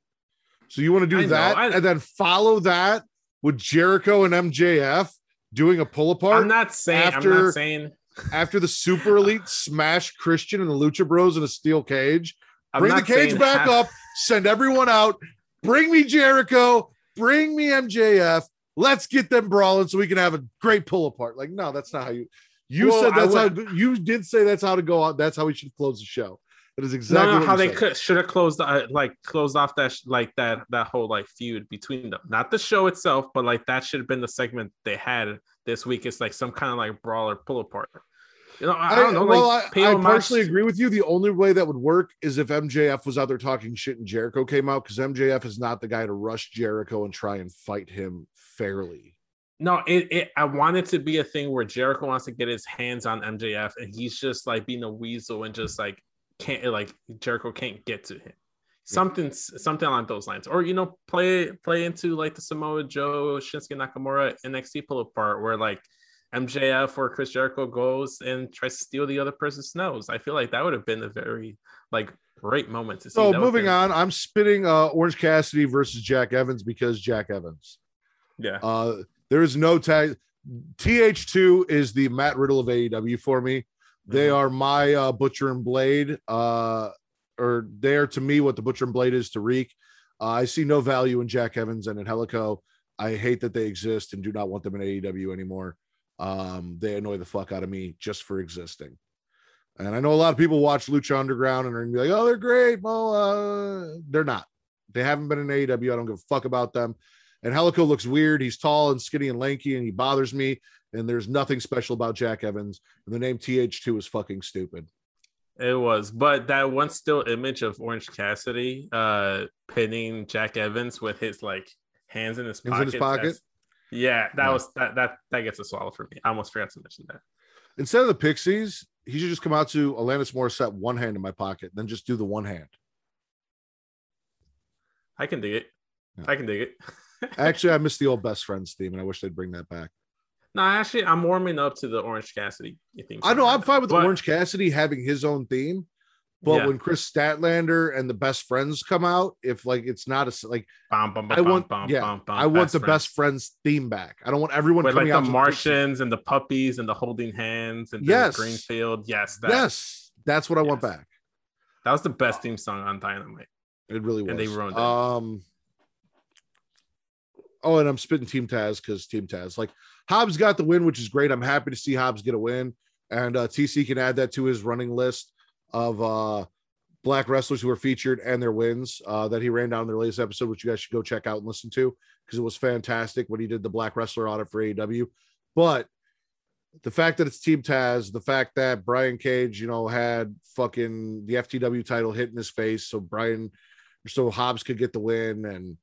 So you want to do I know, that I- and then follow that with Jericho and MJF doing a pull apart i'm not saying i'm not saying after the super elite smash Christian and the Lucha Bros in a steel cage. I'm bring the cage back have- up, send everyone out, bring me Jericho, bring me MJF. Let's get them brawling so we can have a great pull apart. Like, no, that's not how you. You Well, said that's would- how you did say that's how to go out. That's how we should close the show. That is exactly no, no, how they could should have closed uh, like closed off that like that that whole like feud between them. Not the show itself, but like that should have been the segment they had this week. It's like some kind of like brawler pull apart. You know, I, I don't know. well, like I, I partially agree with you. The only way that would work is if MJF was out there talking shit and Jericho came out because MJF is not the guy to rush Jericho and try and fight him fairly. No, it, it I want it to be a thing where Jericho wants to get his hands on MJF and he's just like being a weasel and just like can't like Jericho can't get to him. Something something along those lines. Or you know, play play into like the Samoa Joe Shinsuke Nakamura NXT pull apart where like MJF or Chris Jericho goes and tries to steal the other person's nose. I feel like that would have been a very like great moment to see. So That moving on, I'm spitting uh, Orange Cassidy versus Jack Evans because Jack Evans. Yeah. Uh, there is no tag. TH2 is the Matt Riddle of AEW for me. They Mhm. are my uh, Butcher and Blade, uh, or they are to me what the Butcher and Blade is to Reek. Uh, I see no value in Jack Evans and in Angelico. I hate that they exist and do not want them in AEW anymore. Um, they annoy the fuck out of me just for existing. And I know a lot of people watch Lucha Underground and are gonna be like, "Oh, they're great." Well, uh, they're not. They haven't been in AEW. I don't give a fuck about them. And Angelico looks weird. He's tall and skinny and lanky, and he bothers me. And there's nothing special about Jack Evans. And the name TH2 is fucking stupid. It was, but that one still image of Orange Cassidy uh pinning Jack Evans with his like hands in his Hands in pocket. his pocket? Yeah, that Yeah. was that that that gets a swallow for me. I almost forgot to mention that. Instead of the Pixies, he should just come out to Alanis Morissette, one hand in my pocket, then just do the one hand. I can dig it. Yeah. I can dig it. Actually, I miss the old best friends theme, and I wish they'd bring that back. No, actually, I'm warming up to the Orange Cassidy theme. I know I'm fine with But- Orange Cassidy having his own theme, but Yeah. when Kris Statlander and the best friends come out, if like it's not a like Bum, bum, bum, I want yeah, I want the friends. best friends theme back. I don't want everyone with like coming the out to Martians and the puppies and the holding hands and Yes. the Greenfield. Yes, that, Yes, that's what I want back. that was the best theme song on Dynamite. It really was. And they ruined it. Um. Oh, and I'm spitting Team Taz because Team Taz. Like Hobbs got the win, which is great. I'm happy to see Hobbs get a win, and uh, TC can add that to his running list of uh black wrestlers who were featured and their wins uh, that he ran down in their latest episode, which you guys should go check out and listen to because it was fantastic when he did the black wrestler audit for AEW. But the fact that it's Team Taz, the fact that Brian Cage, you know, had fucking the FTW title hit in his face, so Brian, so Hobbs could get the win, and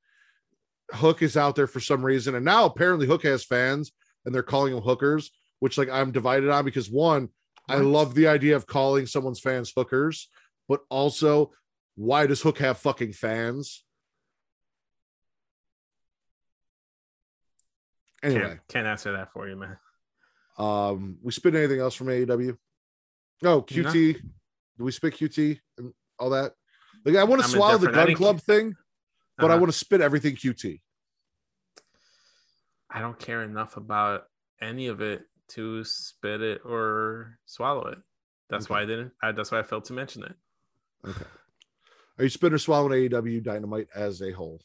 Hook is out there for some reason, and now apparently Hook has fans, and they're calling him hookers, which like I'm divided on because one, I love the idea of calling someone's fans hookers, but also, why does Hook have fucking fans? Anyway, Can't, can't answer that for you, man. um, we spit anything else from AEW? No, QT. Do we spit QT and all that? Like, I want to I'm swallow the gun club thing, but I Uh-huh. want to spit everything QT. I don't care enough about any of it to spit it or swallow it. That's Okay. why I didn't. I, that's why I failed to mention it. Okay. Are you spitting or swallowing AEW Dynamite as a whole?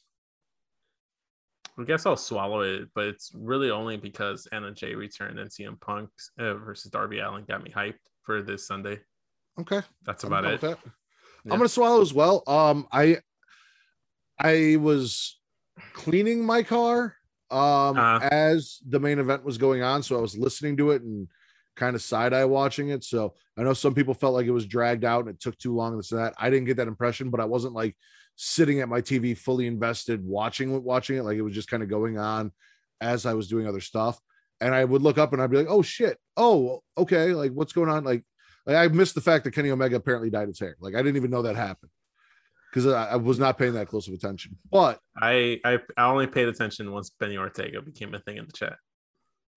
I guess I'll swallow it, but it's really only because Anna Jay returned and CM Punk uh, versus Darby Allin got me hyped for this Sunday. Okay. That's about it. that. Yeah. I'm gonna swallow as well. Um, I I was cleaning my car um Uh. as the main event was going on, so I was listening to it and kind of side eye watching it. So I know some people felt like it was dragged out and it took too long this and that. I didn't get that impression, but I wasn't like sitting at my TV fully invested watching watching it. Like it was just kind of going on as I was doing other stuff. And I would look up and I'd be like, oh shit. Oh, okay. Like what's going on? Like like I missed the fact that Kenny Omega apparently dyed his hair. Like I didn't even know that happened because I, I was not paying that close of attention. But I, I I only paid attention once Benny Ortega became a thing in the chat.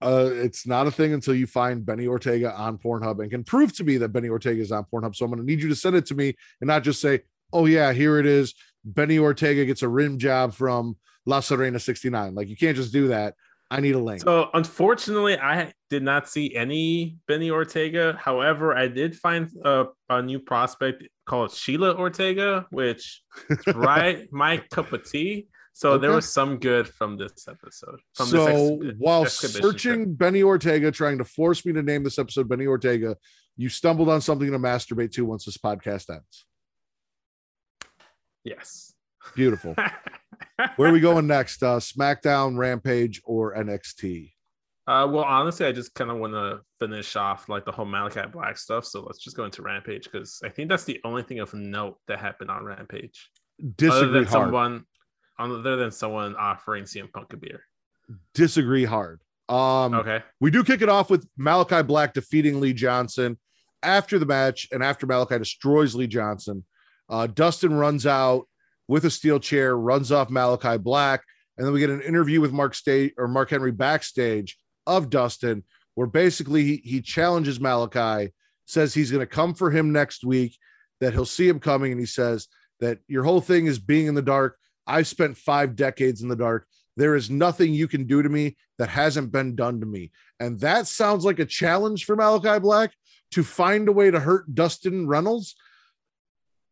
uh, it's not a thing until you find Benny Ortega on Pornhub and can prove to me that Benny Ortega is on Pornhub. So I'm going to need you to send it to me and not just say, "Oh yeah, here it is." Benny Ortega gets a rim job from La Serena 69. Like you can't just do that. I need a link. So unfortunately, I did not see any Benny Ortega. However, I did find a, a new prospect called Sheila Ortega, which is right my cup of tea. So there was some good from this episode. From so this exhi- while searching trip. Benny Ortega, trying to force me to name this episode Benny Ortega, you stumbled on something to masturbate to once this podcast ends. yes. Beautiful. Where are we going next? Uh, SmackDown, Rampage, or NXT? Uh, well, honestly, I just kind of want to finish off like the whole Malakai Black stuff. So let's just go into Rampage because I think that's the only thing of note that happened on Rampage. other Disagree than hard. someone, other than someone offering CM Punk a beer. Disagree hard. Um, Okay. We do kick it off with Malakai Black defeating Lee Johnson. After the match and after Malakai destroys Lee Johnson, uh, Dustin runs out with a steel chair, runs off Malakai Black, and then we get an interview with Mark State or Mark Henry backstage of Dustin, where basically he, he challenges Malakai, says he's going to come for him next week, that he'll see him coming, and he says that your whole thing is being in the dark. I've spent five decades in the dark. There is nothing you can do to me that hasn't been done to me. And that sounds like a challenge for Malakai Black to find a way to hurt Dustin Reynolds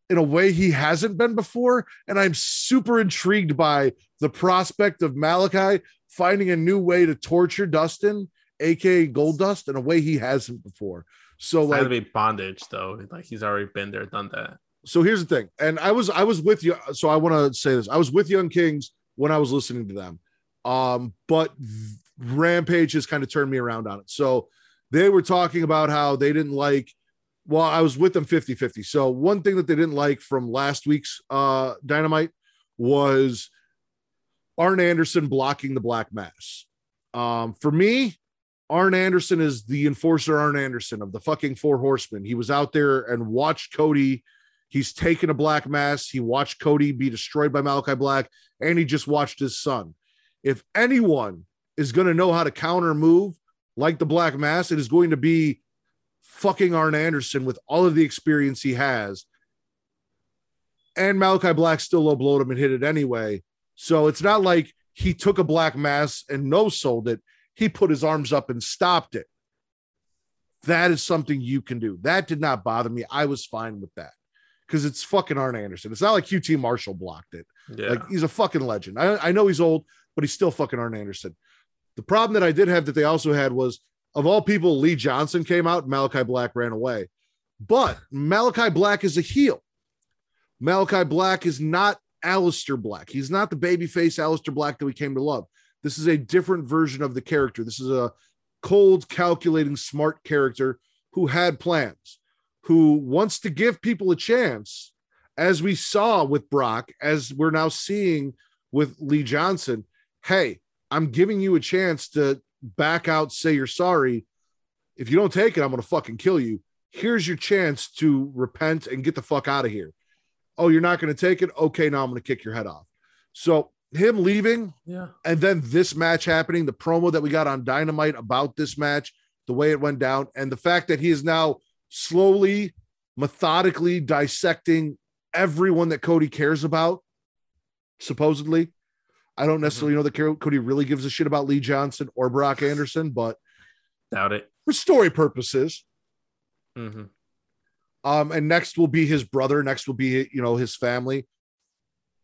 in a way he hasn't been before. And I'm super intrigued by the prospect of Malakai finding a new way to torture Dustin, aka Goldust, in a way he hasn't before. So It's like gonna be bondage though. Like he's already been there, done that. so here's the thing and i was i was with you so i want to say this i was with young kings when i was listening to them um but rampage has kind of turned me around on it so they were talking about how they didn't like well i was with them 50 50 so one thing that they didn't like from last week's uh dynamite was arn anderson blocking the black mass um for me arn anderson is the enforcer arn anderson of the fucking four horsemen he was out there and watched cody He's taken a black mass. He watched Cody be destroyed by Malakai Black, and he just watched his son. If anyone is going to know how to counter move like the Black Mass, it is going to be fucking Arn Anderson with all of the experience he has. And Malakai Black still low blowed him and hit it anyway. So it's not like he took a Black Mass and no sold it. He put his arms up and stopped it. That is something you can do. That did not bother me. I was fine with that because it's fucking Arn Anderson. It's not like QT Marshall blocked it. Yeah. Like he's a fucking legend. I, I know he's old, but he's still fucking Arn Anderson. The problem that I did have that they also had was of all people, Lee Johnson came out, Malakai Black ran away. But Malakai Black is a heel. Malakai Black is not Aleister Black. He's not the babyface Aleister Black that we came to love. This is a different version of the character. This is a cold, calculating, smart character who had plans, who wants to give people a chance, as we saw with Brock, as we're now seeing with Lee Johnson. Hey, I'm giving you a chance to back out, say you're sorry. If you don't take it, I'm going to fucking kill you. Here's your chance to repent and get the fuck out of here. Oh, you're not going to take it? Okay, now I'm going to kick your head off. So, him leaving yeah. and then this match happening, the promo that we got on Dynamite about this match, the way it went down, and the fact that he is now slowly, methodically dissecting everyone that Cody cares about, supposedly. I don't necessarily know that Cody really gives a shit about Lee Johnson or Brock Anderson, but doubt it for story purposes. Mm-hmm. Um, and next will be his brother. Next will be you know his family.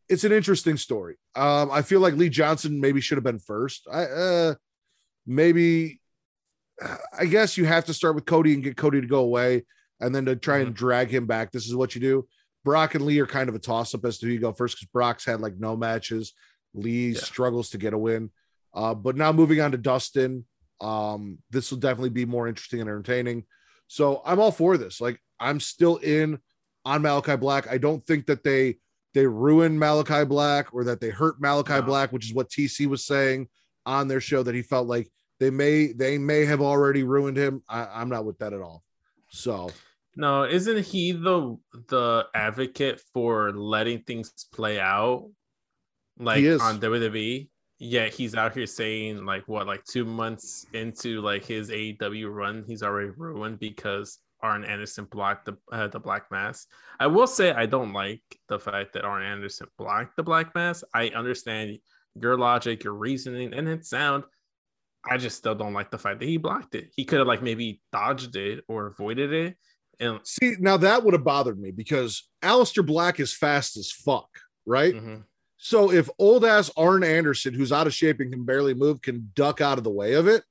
It's an interesting story. Um, I feel like Lee Johnson maybe should have been first. I uh, maybe I guess you have to start with Cody and get Cody to go away, and then to try mm-hmm. and drag him back. This is what you do. Brock and Lee are kind of a toss up as to who you go first because Brock's had like no matches. Lee yeah. struggles to get a win. Uh, but now moving on to Dustin, um, this will definitely be more interesting and entertaining. So I'm all for this. Like I'm still in on Malakai Black. I don't think that they they ruin Malakai Black or that they hurt Malakai no. Black, which is what TC was saying on their show that he felt like they may they may have already ruined him. I, I'm not with that at all. So no, isn't he the the advocate for letting things play out like on WWE. Yeah, he's out here saying like what, like two months into like his AEW run, he's already ruined because Arn Anderson blocked the uh, the Black Mass. I will say I don't like the fact that Arn Anderson blocked the Black Mass. I understand your logic, your reasoning, and it's sound. I just still don't like the fact that he blocked it. He could have like maybe dodged it or avoided it. And see, now that would have bothered me because Aleister Black is fast as fuck, right? Mm-hmm. So if old ass Arn Anderson, who's out of shape and can barely move, can duck out of the way of it,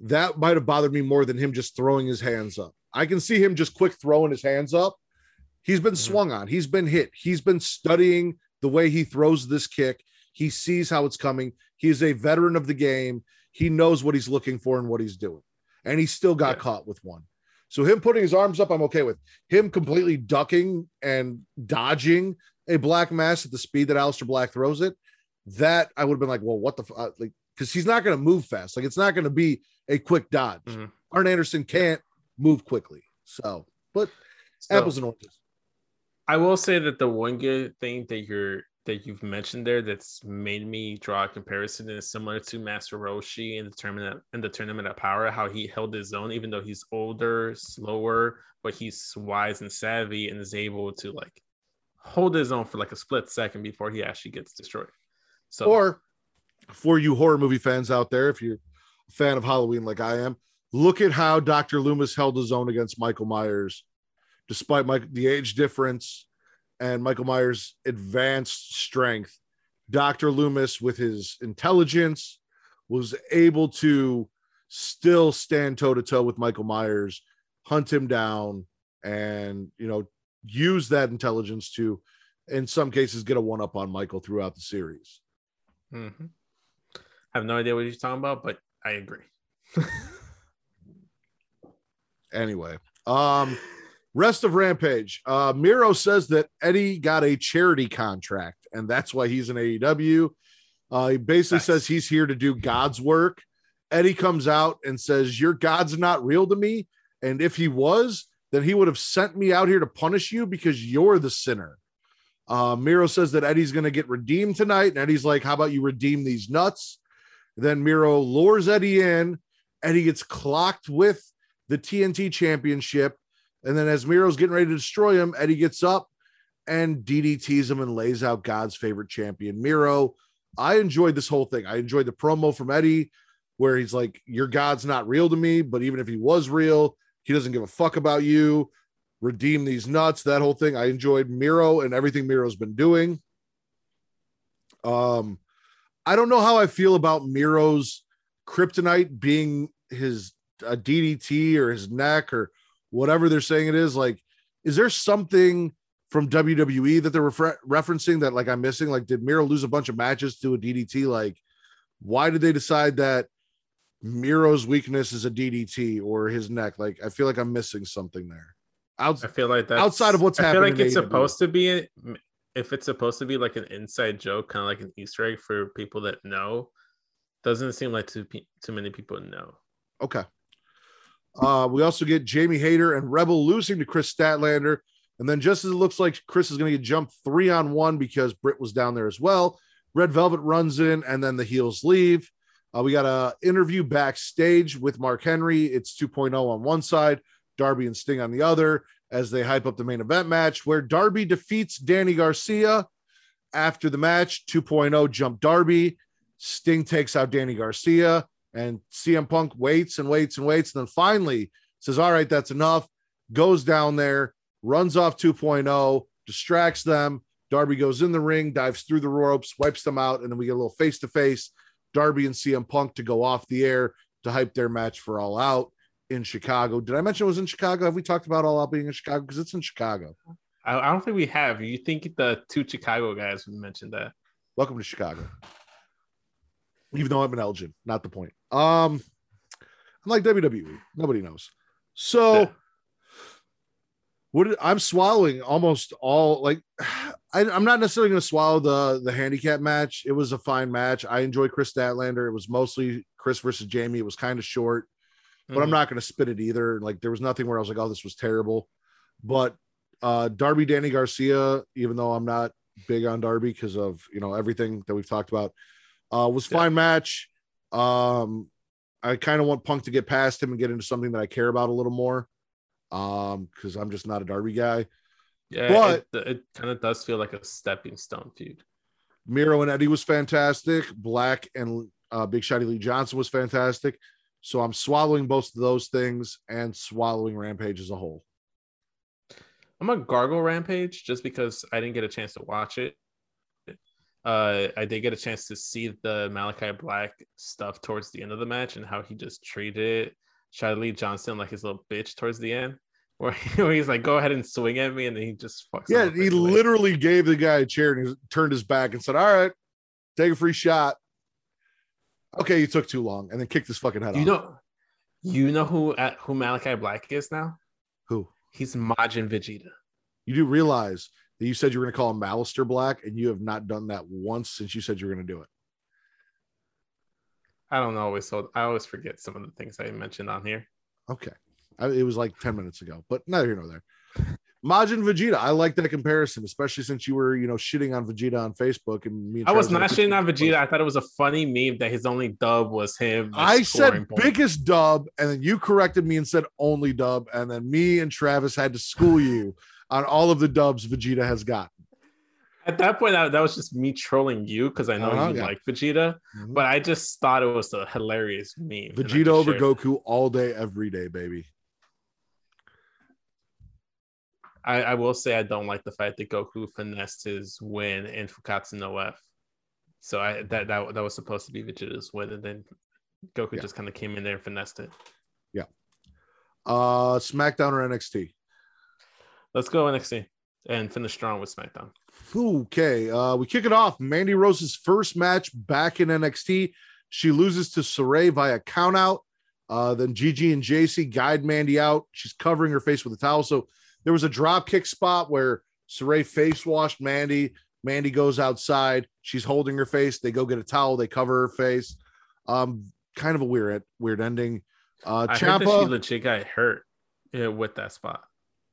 that might have bothered me more than him just throwing his hands up. I can see him just quick throwing his hands up. He's been mm-hmm. swung on, he's been hit, he's been studying the way he throws this kick. He sees how it's coming. He's a veteran of the game. He knows what he's looking for and what he's doing. And he still got yeah. caught with one. So him putting his arms up, I'm okay with. Him completely ducking and dodging a black mass at the speed that Aleister Black throws it, that I would have been like, well, what the f-? Uh, like because he's not going to move fast. Like it's not going to be a quick dodge. Mm-hmm. Arn Anderson can't move quickly. So, but so, apples and oranges. I will say that the one good thing that you're that you've mentioned there that's made me draw a comparison is similar to Master Roshi in the tournament in the tournament of power, how he held his own, even though he's older, slower, but he's wise and savvy and is able to like hold his own for like a split second before he actually gets destroyed. So, or for you horror movie fans out there, if you're a fan of Halloween like I am, look at how Dr. Loomis held his own against Michael Myers, despite the age difference and Michael Myers' advanced strength. Dr. Loomis, with his intelligence, was able to still stand toe to toe with Michael Myers, hunt him down, and you know use that intelligence to, in some cases, get a one up on Michael throughout the series. Mm-hmm. I have no idea what you're talking about, but I agree. anyway, um, rest of Rampage. Uh, Miro says that Eddie got a charity contract, and that's why he's in AEW. Uh, he basically nice. says he's here to do God's work. Eddie comes out and says, Your God's not real to me. And if he was, then he would have sent me out here to punish you because you're the sinner. Uh, Miro says that Eddie's going to get redeemed tonight. And Eddie's like, How about you redeem these nuts? Then Miro lures Eddie in Eddie gets clocked with the TNT championship. And then as Miro's getting ready to destroy him, Eddie gets up and DDTs him and lays out God's favorite champion, Miro. I enjoyed this whole thing. I enjoyed the promo from Eddie where he's like, Your God's not real to me, but even if he was real, he doesn't give a fuck about you. Redeem these nuts, that whole thing. I enjoyed Miro and everything Miro's been doing. Um, I don't know how I feel about Miro's kryptonite being his a DDT or his neck or whatever they're saying it is. Like, is there something from WWE that they're refer- referencing that like I'm missing? Like, did Miro lose a bunch of matches to a DDT? Like, why did they decide that Miro's weakness is a DDT or his neck? Like, I feel like I'm missing something there. Out- I feel like that outside of what's I happening. I feel like it's supposed to be if it's supposed to be like an inside joke, kind of like an Easter egg for people that know. Doesn't seem like too too many people know. Okay. Uh, we also get Jamie Hayter and Rebel losing to Kris Statlander. And then just as it looks like Kris is going to get jumped three on one because Britt was down there as well, Red Velvet runs in and then the heels leave. Uh, we got a interview backstage with Mark Henry. It's 2.0 on one side, Darby and Sting on the other, as they hype up the main event match where Darby defeats Danny Garcia. After the match, 2.0 jump Darby. Sting takes out Danny Garcia, and CM Punk waits and waits and waits. And then finally says, All right, that's enough. Goes down there, runs off 2.0, distracts them. Darby goes in the ring, dives through the ropes, wipes them out, and then we get a little face to face. Darby and CM Punk to go off the air to hype their match for All Out in Chicago. Did I mention it was in Chicago? Have we talked about All Out being in Chicago? Because it's in Chicago. I, I, don't think we have. You think the two Chicago guys mentioned that? Welcome to Chicago. Even though I'm an Elgin, not the point. Um, I'm like WWE. Nobody knows. So. Yeah what I'm swallowing almost all like I, am not necessarily going to swallow the the handicap match. It was a fine match. I enjoy Kris Statlander. It was mostly Kris versus Jamie. It was kind of short, but mm-hmm. I'm not going to spit it either. Like there was nothing where I was like, oh, this was terrible. But uh Darby Danny Garcia, even though I'm not big on Darby because of you know everything that we've talked about, uh was fine yeah. match. Um I kind of want Punk to get past him and get into something that I care about a little more um because i'm just not a darby guy yeah but it, it kind of does feel like a stepping stone feud. Miro and eddie was fantastic. Black and uh, big shotty lee johnson was fantastic. So i'm swallowing both of those things and swallowing rampage as a whole. I'm a gargle rampage just because i didn't get a chance to watch it. Uh, I did get a chance to see the Malakai Black stuff towards the end of the match and how he just treated Charlie Johnson like his little bitch towards the end, where, he's like, "Go ahead and swing at me," and then he just fucks. Yeah, he literally gave the guy a chair and he turned his back and said, "All right, take a free shot." Okay, you took too long, and then kicked his fucking head you off. You know, you know who uh, who Malakai Black is now? Who? He's Majin Vegeta. You do realize that you said you were going to call him Malister Black, and you have not done that once since you said you were going to do it. I don't know. always so I always forget some of the things I mentioned on here. Okay. I, it was like 10 minutes ago, but neither here nor there. Majin Vegeta. I like that comparison, especially since you were, you know, shitting on Vegeta on Facebook and me. And I was not shitting on Vegeta. I thought it was a funny meme that his only dub was him. I said biggest dub, and then you corrected me and said only dub, and then me and Travis had to school you on all of the dubs Vegeta has got. At that point, that, that was just me trolling you because I know uh-huh, you yeah. like Vegeta, mm-hmm. but I just thought it was a hilarious meme. Vegeta over Goku all day, every day, baby. I, I, will say I don't like the fact that Goku finessed his win in Fukkatsu no F. So I that, that that was supposed to be Vegeta's win, and then Goku yeah. just kind of came in there and finessed it. Yeah. Uh SmackDown or NXT? Let's go NXT and finish strong with SmackDown. Okay, uh, we kick it off. Mandy Rose's first match back in NXT. She loses to Sarray via countout. Uh, then Gigi and Jacy guide Mandy out. She's covering her face with a towel. So there was a drop kick spot where Sarray face washed Mandy. Mandy goes outside. She's holding her face. They go get a towel. They cover her face. Um, kind of a weird, weird ending. Uh, I Ciampa, heard that she legit got hurt yeah, with that spot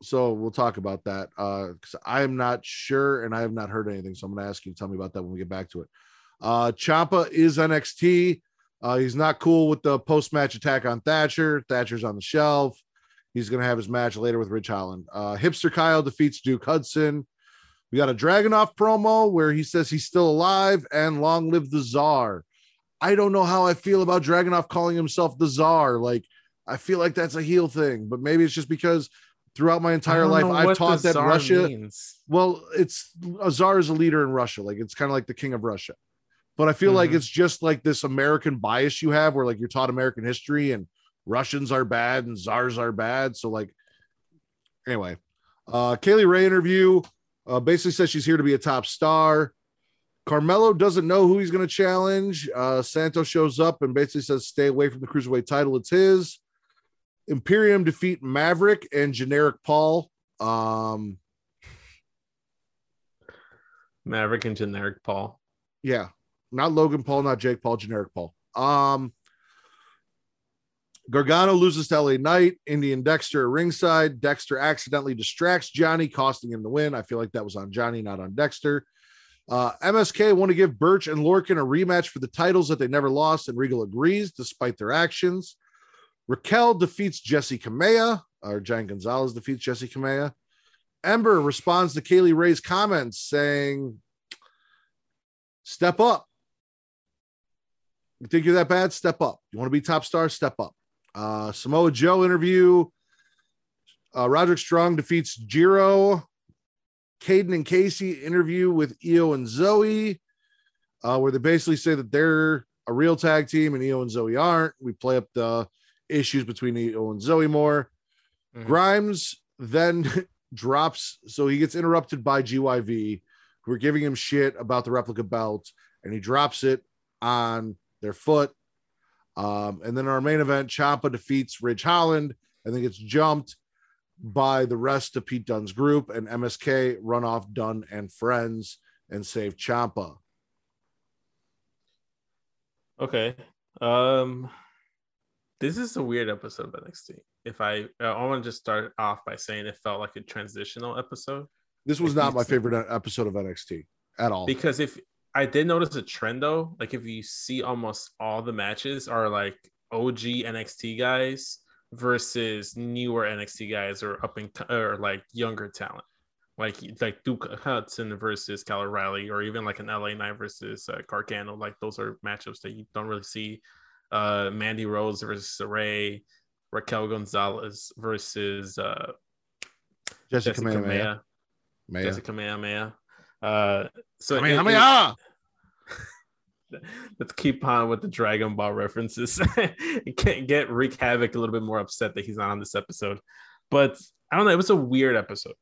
so we'll talk about that because uh, I'm not sure and I have not heard anything. So I'm going to ask you to tell me about that when we get back to it. Uh, Ciampa is NXT. Uh, he's not cool with the post match attack on Thatcher. Thatcher's on the shelf. He's going to have his match later with Ridge Holland. Uh, Hipster Kyle defeats Duke Hudson. We got a Dragunov promo where he says he's still alive and long live the czar. I don't know how I feel about Dragunov calling himself the czar. Like, I feel like that's a heel thing, but maybe it's just because throughout my entire life I've taught that Russia. Means. Well, it's a czar is a leader in Russia. Like, it's kind of like the king of Russia. But I feel mm-hmm. like it's just like this American bias you have where like you're taught American history and Russians are bad and czars are bad. So, like, anyway, uh, Kay Lee Ray interview uh, basically says she's here to be a top star. Carmelo doesn't know who he's going to challenge. Uh, Santos shows up and basically says, stay away from the cruiserweight title. It's his. Imperium defeat Maverick and generic Paul. Um, Maverick and generic Paul. Yeah. Not Logan Paul, not Jake Paul, generic Paul. Um, Gargano loses to LA Knight, Indi and Dexter ringside. Dexter accidentally distracts Johnny, costing him the win. I feel like that was on Johnny, not on Dexter. Uh, MSK want to give Burch and Lorcan a rematch for the titles that they never lost, and Regal agrees despite their actions. Raquel defeats Jessi Kamea, or Giant Gonzalez defeats Jessi Kamea. Ember responds to Kay Lee Ray's comments saying, Step up. You think you're that bad? Step up. You want to be top star? Step up. Uh, Samoa Joe interview. Uh, Roderick Strong defeats Jiro. Kayden and Kacy interview with Io and Zoe, uh, where they basically say that they're a real tag team and Io and Zoe aren't. We play up the issues between Io and Zoe more. Mm-hmm. Grimes then drops, so he gets interrupted by GYV, who are giving him shit about the replica belt, and he drops it on their foot. Um, and then our main event, Ciampa defeats Ridge Holland. I think it's jumped by the rest of Pete Dunne's group, and MSK run off Dunne and friends and save Ciampa. Okay. Um, this is a weird episode of NXT. If I, I want to just start off by saying it felt like a transitional episode. This was not my favorite episode of NXT at all. Because if I did notice a trend though. Like if you see almost all the matches are like OG NXT guys versus newer NXT guys or up in or like younger talent. Like like Duke Hudson versus Kyle O'Reilly, or even like an LA Knight versus uh, Gargano. Like those are matchups that you don't really see. Uh, Mandy Rose versus Ray, Raquel Gonzalez versus uh, Jessica, Jessica Maya. Maya. Jessica Maya Maya. Uh, so I mean, it, it, let's keep on with the Dragon Ball references. Can't get Wreak Havoc a little bit more upset that he's not on this episode, but I don't know. It was a weird episode.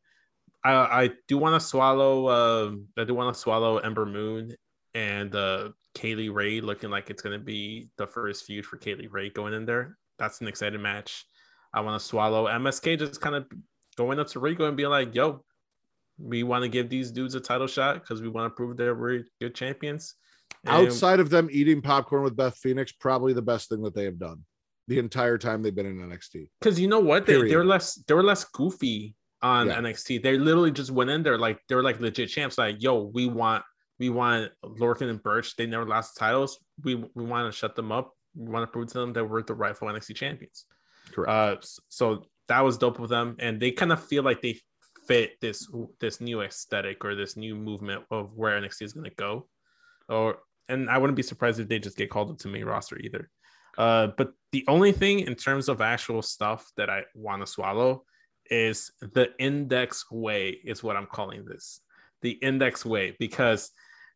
I, I do want to swallow. Uh, I do want to swallow Ember Moon and uh, Kay Lee Ray looking like it's going to be the first feud for Kay Lee Ray going in there. That's an exciting match. I want to swallow MSK just kind of going up to Rico and be like, "Yo, we want to give these dudes a title shot because we want to prove that we're good champions. And Outside of them eating popcorn with Beth Phoenix, probably the best thing that they have done the entire time they've been in NXT. Because you know what, they, they're less they were less goofy on yeah. NXT. They literally just went in there like they were like legit champs. Like, yo, we want we want Lorcan and Burch. They never lost titles. We we want to shut them up. We want to prove to them that we're the rightful NXT champions. Correct. Uh, so that was dope with them, and they kind of feel like they fit this this new aesthetic or this new movement of where NXT is going to go. Or and I wouldn't be surprised if they just get called up to main roster either. Uh, but the only thing in terms of actual stuff that I want to swallow is the index way is what I'm calling this. The index way because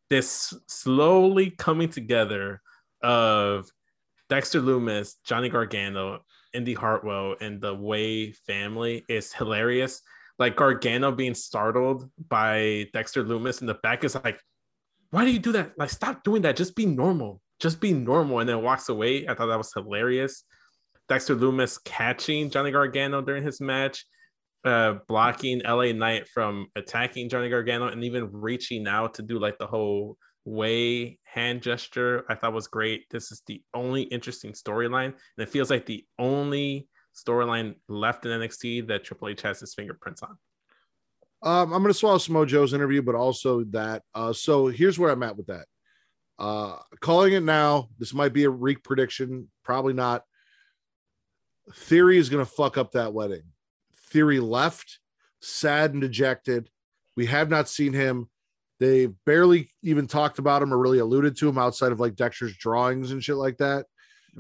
this slowly coming together of Dexter Loomis, Johnny Gargano, Indi Hartwell, and the Way family is hilarious like Gargano being startled by Dexter Loomis in the back is like, why do you do that? Like, stop doing that. Just be normal. Just be normal. And then walks away. I thought that was hilarious. Dexter Loomis catching Johnny Gargano during his match, uh, blocking LA Knight from attacking Johnny Gargano, and even reaching out to do like the whole way hand gesture. I thought was great. This is the only interesting storyline, and it feels like the only storyline left in NXT that Triple H has his fingerprints on? Um, I'm going to swallow Samoa Joe's interview, but also that. Uh, so here's where I'm at with that. Uh, calling it now. This might be a reek prediction. Probably not. Theory is going to fuck up that wedding. Theory left, sad and dejected. We have not seen him. They barely even talked about him or really alluded to him outside of like Dexter's drawings and shit like that.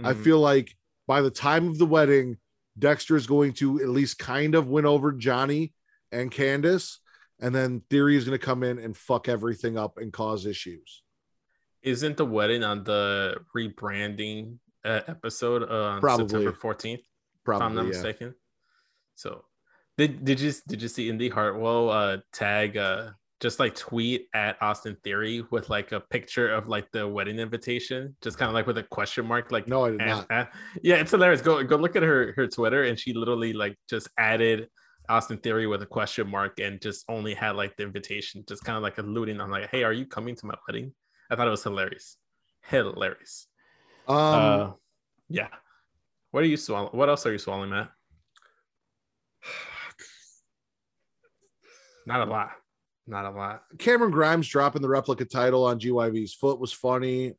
I Mhm. feel like by the time of the wedding, Dexter is going to at least kind of win over Johnny and Candice, and then Theory is going to come in and fuck everything up and cause issues. Isn't the wedding on the rebranding uh, episode uh, on Probably. September 14th? Probably, if I'm not yeah. mistaken. So, did did you did you see Indi Hartwell uh, tag uh, just like tweet at Austin Theory with like a picture of like the wedding invitation, just kind of like with a question mark, like No, I did not. yeah, it's hilarious. Go go look at her her Twitter, and she literally like just added Austin Theory with a question mark, and just only had like the invitation, just kind of like alluding on like, hey, are you coming to my wedding? I thought it was hilarious, hilarious. Um, uh, yeah. What are you swallowing? What else are you swallowing, Matt? Not a lot. Not a lot. Cameron Grimes dropping the replica title on GYV's foot was funny.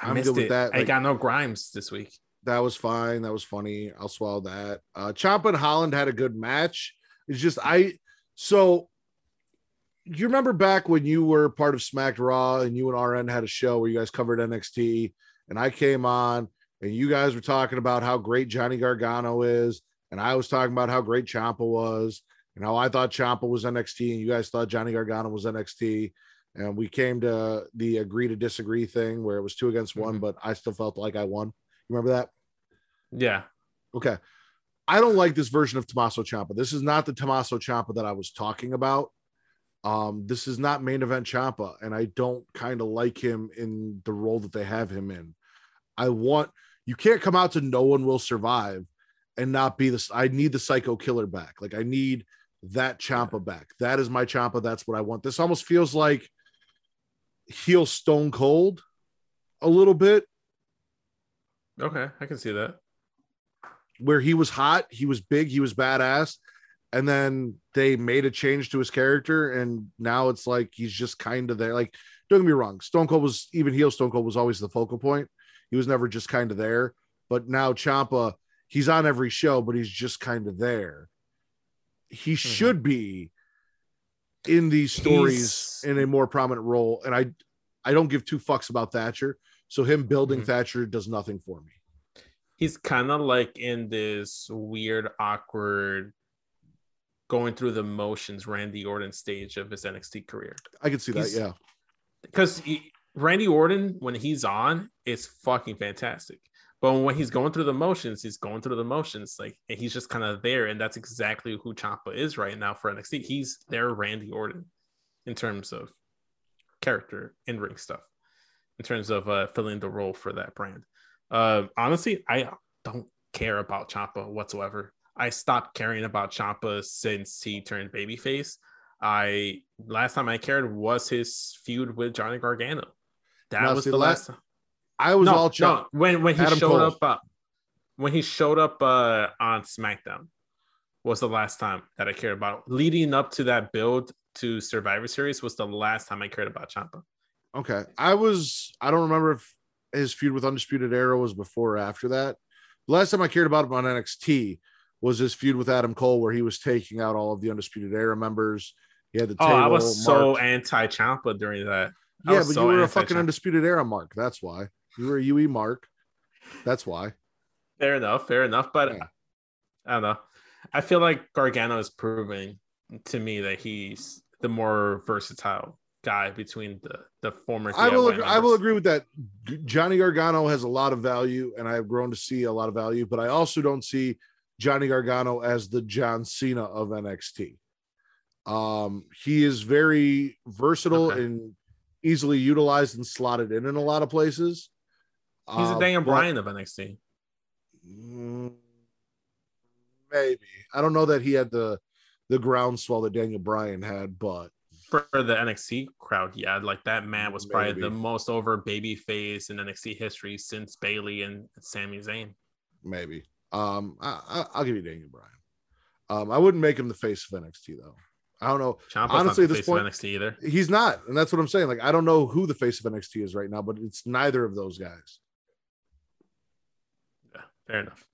I I'm missed good with it. that. I Like, got no Grimes this week. that was fine. That was funny. I'll swallow that. Uh Ciampa and Holland had a good match. It's just I so you remember back when you were part of Smacked Raw and you and RN had a show where you guys covered NXT and I came on and you guys were talking about how great Johnny Gargano is and I was talking about how great Ciampa was and how I thought Ciampa was NXT and you guys thought Johnny Gargano was NXT and we came to the agree to disagree thing where it was two against one Mhm. but I still felt like I won. You remember that? Yeah. Okay. I don't like this version of Tommaso Ciampa. This is not the Tommaso Ciampa that I was talking about. Um, this is not main event Ciampa, and I don't kind of like him in the role that they have him in. I want you can't come out to no one will survive and not be this. I need the psycho killer back. Like I need that Ciampa back. That is my Ciampa. That's what I want. This almost feels like heel Stone Cold a little bit. Okay. I can see that. where he was hot, he was big, he was badass, and then they made a change to his character, and now it's like he's just kind of there. Like, don't get me wrong, Stone Cold was even heel Stone Cold was always the focal point. He was never just kind of there, but now Ciampa, he's on every show, but he's just kind of there. He should be in these stories He's- in a more prominent role, and I, I don't give two fucks about Thatcher. So him building Mhm. Thatcher does nothing for me. He's kind of like in this weird, awkward, going through the motions Randy Orton stage of his NXT career. I can see that. Yeah. because Randy Orton, when he's on, is fucking fantastic. But when he's going through the motions, he's going through the motions, like and he's just kind of there, and that's exactly who Ciampa is right now for NXT. He's their Randy Orton in terms of character in ring stuff, in terms of uh, filling the role for that brand. Uh, honestly, I don't care about Ciampa whatsoever. I stopped caring about Ciampa since he turned babyface. I last time I cared was his feud with Johnny Gargano. That Now, was see, the la- last. I was no, all ch- no, when when he Adam showed Cole. up, uh, when he showed up uh, on SmackDown, was the last time that I cared about. Leading up to that build to Survivor Series was the last time I cared about Ciampa. Okay. I was I don't remember if his feud with Undisputed Era was before or after that. The last time I cared about him on NXT was his feud with Adam Cole, where he was taking out all of the Undisputed Era members. He had the Oh, table. I was so anti Ciampa during that. I yeah, but so you were a fucking Undisputed Era mark. That's why you were a UE mark. That's why. Fair enough, fair enough. But Yeah. I don't know. I feel like Gargano is proving to me that he's the more versatile guy between the the former. I will. Agree, I will agree with that. Johnny Gargano has a lot of value, and I have grown to see a lot of value. But I also don't see Johnny Gargano as the John Cena of NXT. Um, he is very versatile Okay. and easily utilized and slotted in in a lot of places. He's Uh, a Daniel but- Bryan of NXT. Mm, maybe I don't know that he had the the groundswell that Daniel Bryan had, but For the NXT crowd, yeah, like that man was probably the most over baby face in NXT history since Bayley and Sami Zayn. maybe. Um, I, I, I'll give you Daniel Bryan. Um, I wouldn't make him the face of NXT though. I don't know. Ciampa's Honestly, at this face of point- NXT either. He's not, and that's what I'm saying. Like, I don't know who the face of NXT is right now, but it's neither of those guys. Fair enough.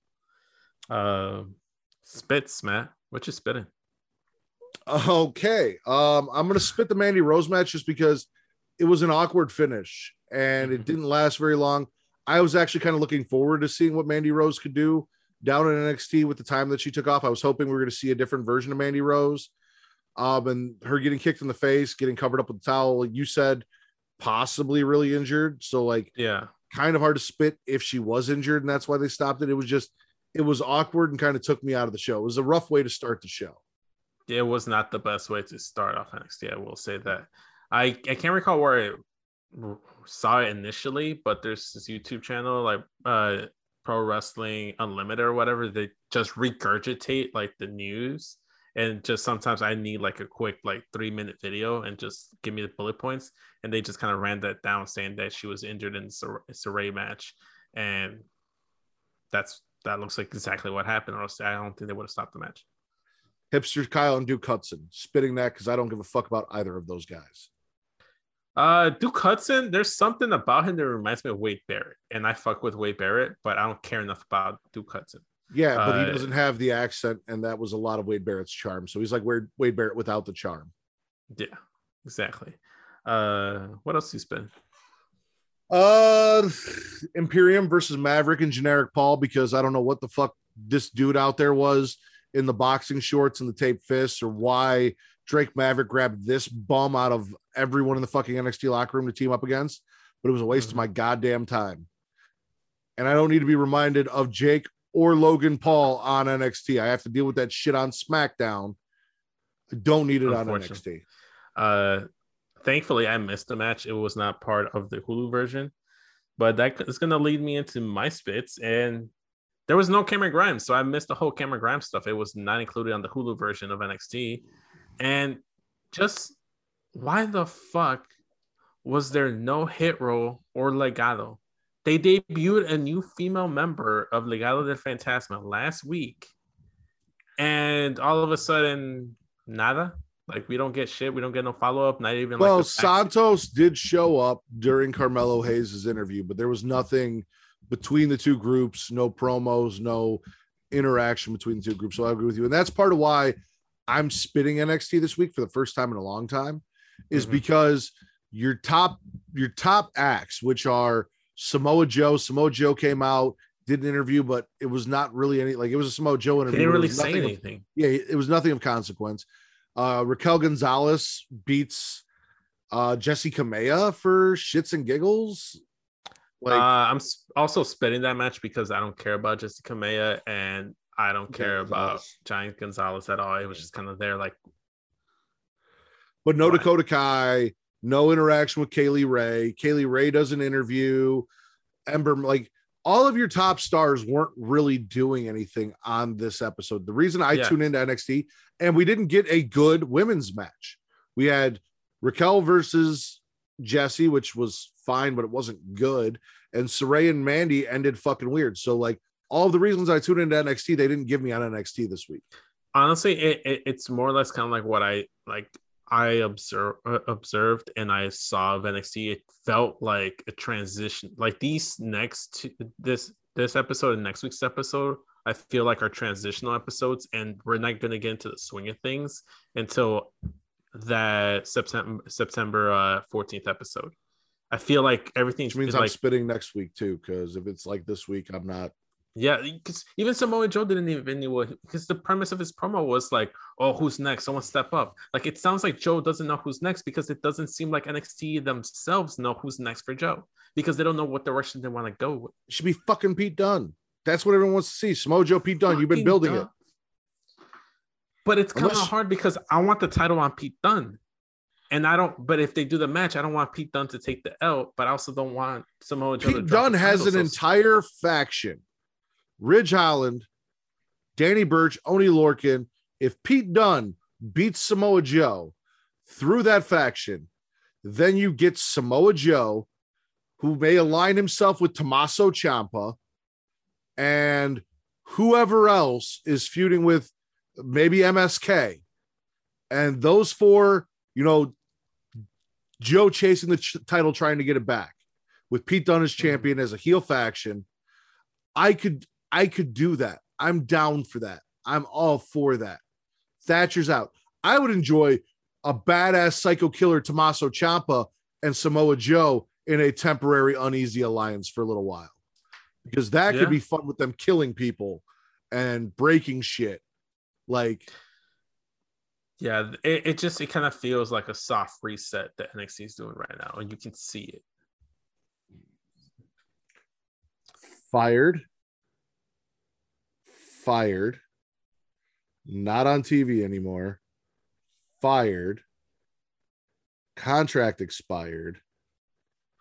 Um, spits, Matt. What you spitting? Okay. Um, I'm gonna spit the Mandy Rose match just because it was an awkward finish and it Mhm. didn't last very long. I was actually kind of looking forward to seeing what Mandy Rose could do down in NXT with the time that she took off. I was hoping we were gonna see a different version of Mandy Rose. Um, and her getting kicked in the face, getting covered up with the towel, like you said, possibly really injured. So like Yeah, kind of hard to spit if she was injured, and that's why they stopped it. It was just it was awkward and kind of took me out of the show. It was a rough way to start the show. it was not the best way to start off NXT. I will say that. I I can't recall where I saw it initially, but there's this YouTube channel like uh Pro Wrestling Unlimited or whatever. They just regurgitate like the news, and just sometimes I need like a quick like three minute video and just give me the bullet points. And they just kind of ran that down, saying that she was injured in the Sar- Saray match, and that's that looks like exactly what happened. Or else I don't think they would have stopped the match. Hipster Kyle and Duke Hudson spitting that because I don't give a fuck about either of those guys. Uh, Duke Hudson, there's something about him that reminds me of Wade Barrett, and I fuck with Wade Barrett, but I don't care enough about Duke Hudson. Yeah, but Uh, he doesn't have the accent, and that was a lot of Wade Barrett's charm. So he's like Wade, Wade Barrett without the charm. Yeah, exactly. Uh, what else you spend? Uh, Imperium versus Maverick and generic Paul because I don't know what the fuck this dude out there was in the boxing shorts and the taped fists, or why Drake Maverick grabbed this bum out of everyone in the fucking NXT locker room to team up against. But it was a waste of my goddamn time. And I don't need to be reminded of Jake or Logan Paul on NXT. I have to deal with that shit on SmackDown. I don't need it on NXT. Uh, thankfully, I missed the match. It was not part of the Hulu version, but that is going to lead me into my spits. And there was no Cameron Grimes, so I missed the whole Cameron Grimes stuff. It was not included on the Hulu version of NXT. And just why the fuck was there no hit roll or legado? They debuted a new female member of Legado del Fantasma last week, and all of a sudden, nada. Like we don't get shit. We don't get no follow up. Not even Well, like Santos did show up during Carmelo Hayes' interview, but there was nothing between the two groups, no promos, no interaction between the two groups. So I agree with you. And that's part of why I'm spitting NXT this week for the first time in a long time, is Mhm. because your top your top acts, which are Samoa Joe, Samoa Joe came out, did an interview, but it was not really any like it was a Samoa Joe He interview. didn't really say nothing of- anything. yeah, it was nothing of consequence. Uh, Raquel Gonzalez beats uh, Jessi Kamea for shits and giggles. Like, uh, I'm also spitting that match because I don't care about Jessica Maya and I don't care about Giant Gonzalez at all. It was just kind of there, like but no why? Dakota Kai, no interaction with Kay Lee Ray. Kay Lee Ray does an interview. Ember, like all of your top stars weren't really doing anything on this episode. The reason I Yeah. tune into NXT, and we didn't get a good women's match. We had Raquel versus Jessi, which was fine, but it wasn't good. And Saray and Mandy ended fucking weird. So, like, all of the reasons I tuned into NXT, they didn't give me on NXT this week. honestly, it, it it's more or less kind of like what I like. I observe, uh, observed and I saw of NXT. It felt like a transition. Like these next two, this this episode and next week's episode, I feel like are transitional episodes, and we're not going to get into the swing of things until that September September uh, 14th episode. I feel like everything's Which means I'm like spitting next week too, because if it's like this week, I'm not. Yeah, because even Samoa Joe didn't even know because the premise of his promo was like, oh, who's next? Someone step up. Like it sounds like Joe doesn't know who's next because it doesn't seem like NXT themselves know who's next for Joe because they don't know what direction they want to go with. It should be fucking Pete Dunne. That's what everyone wants to see. Samoa Joe, Pete Dunne. You've been building Dunne. it. But it's kind of Unless- hard because I want the title on Pete Dunne. And I don't, but if they do the match, I don't want Pete Dunne to take the L, but I also don't want Samoa Joe. Pete Dunne has an so- entire faction. Ridge Holland, Danny Burch, Oni Lorcan. If Pete Dunne beats Samoa Joe through that faction, then you get Samoa Joe, who may align himself with Tommaso Ciampa, and whoever else is feuding with maybe MSK. And those four, you know, Joe chasing the ch- title, trying to get it back with Pete Dunne as champion as a heel faction. I could, I could do that. I'm down for that. I'm all for that. Thatcher's out. I would enjoy a badass psycho killer Tommaso Ciampa and Samoa Joe in a temporary uneasy alliance for a little while because that Yeah. could be fun with them killing people and breaking shit. Like, Yeah, it, it just it kind of feels like a soft reset that NXT is doing right now, and you can see it. fired, fired, not on TV anymore, fired, contract expired,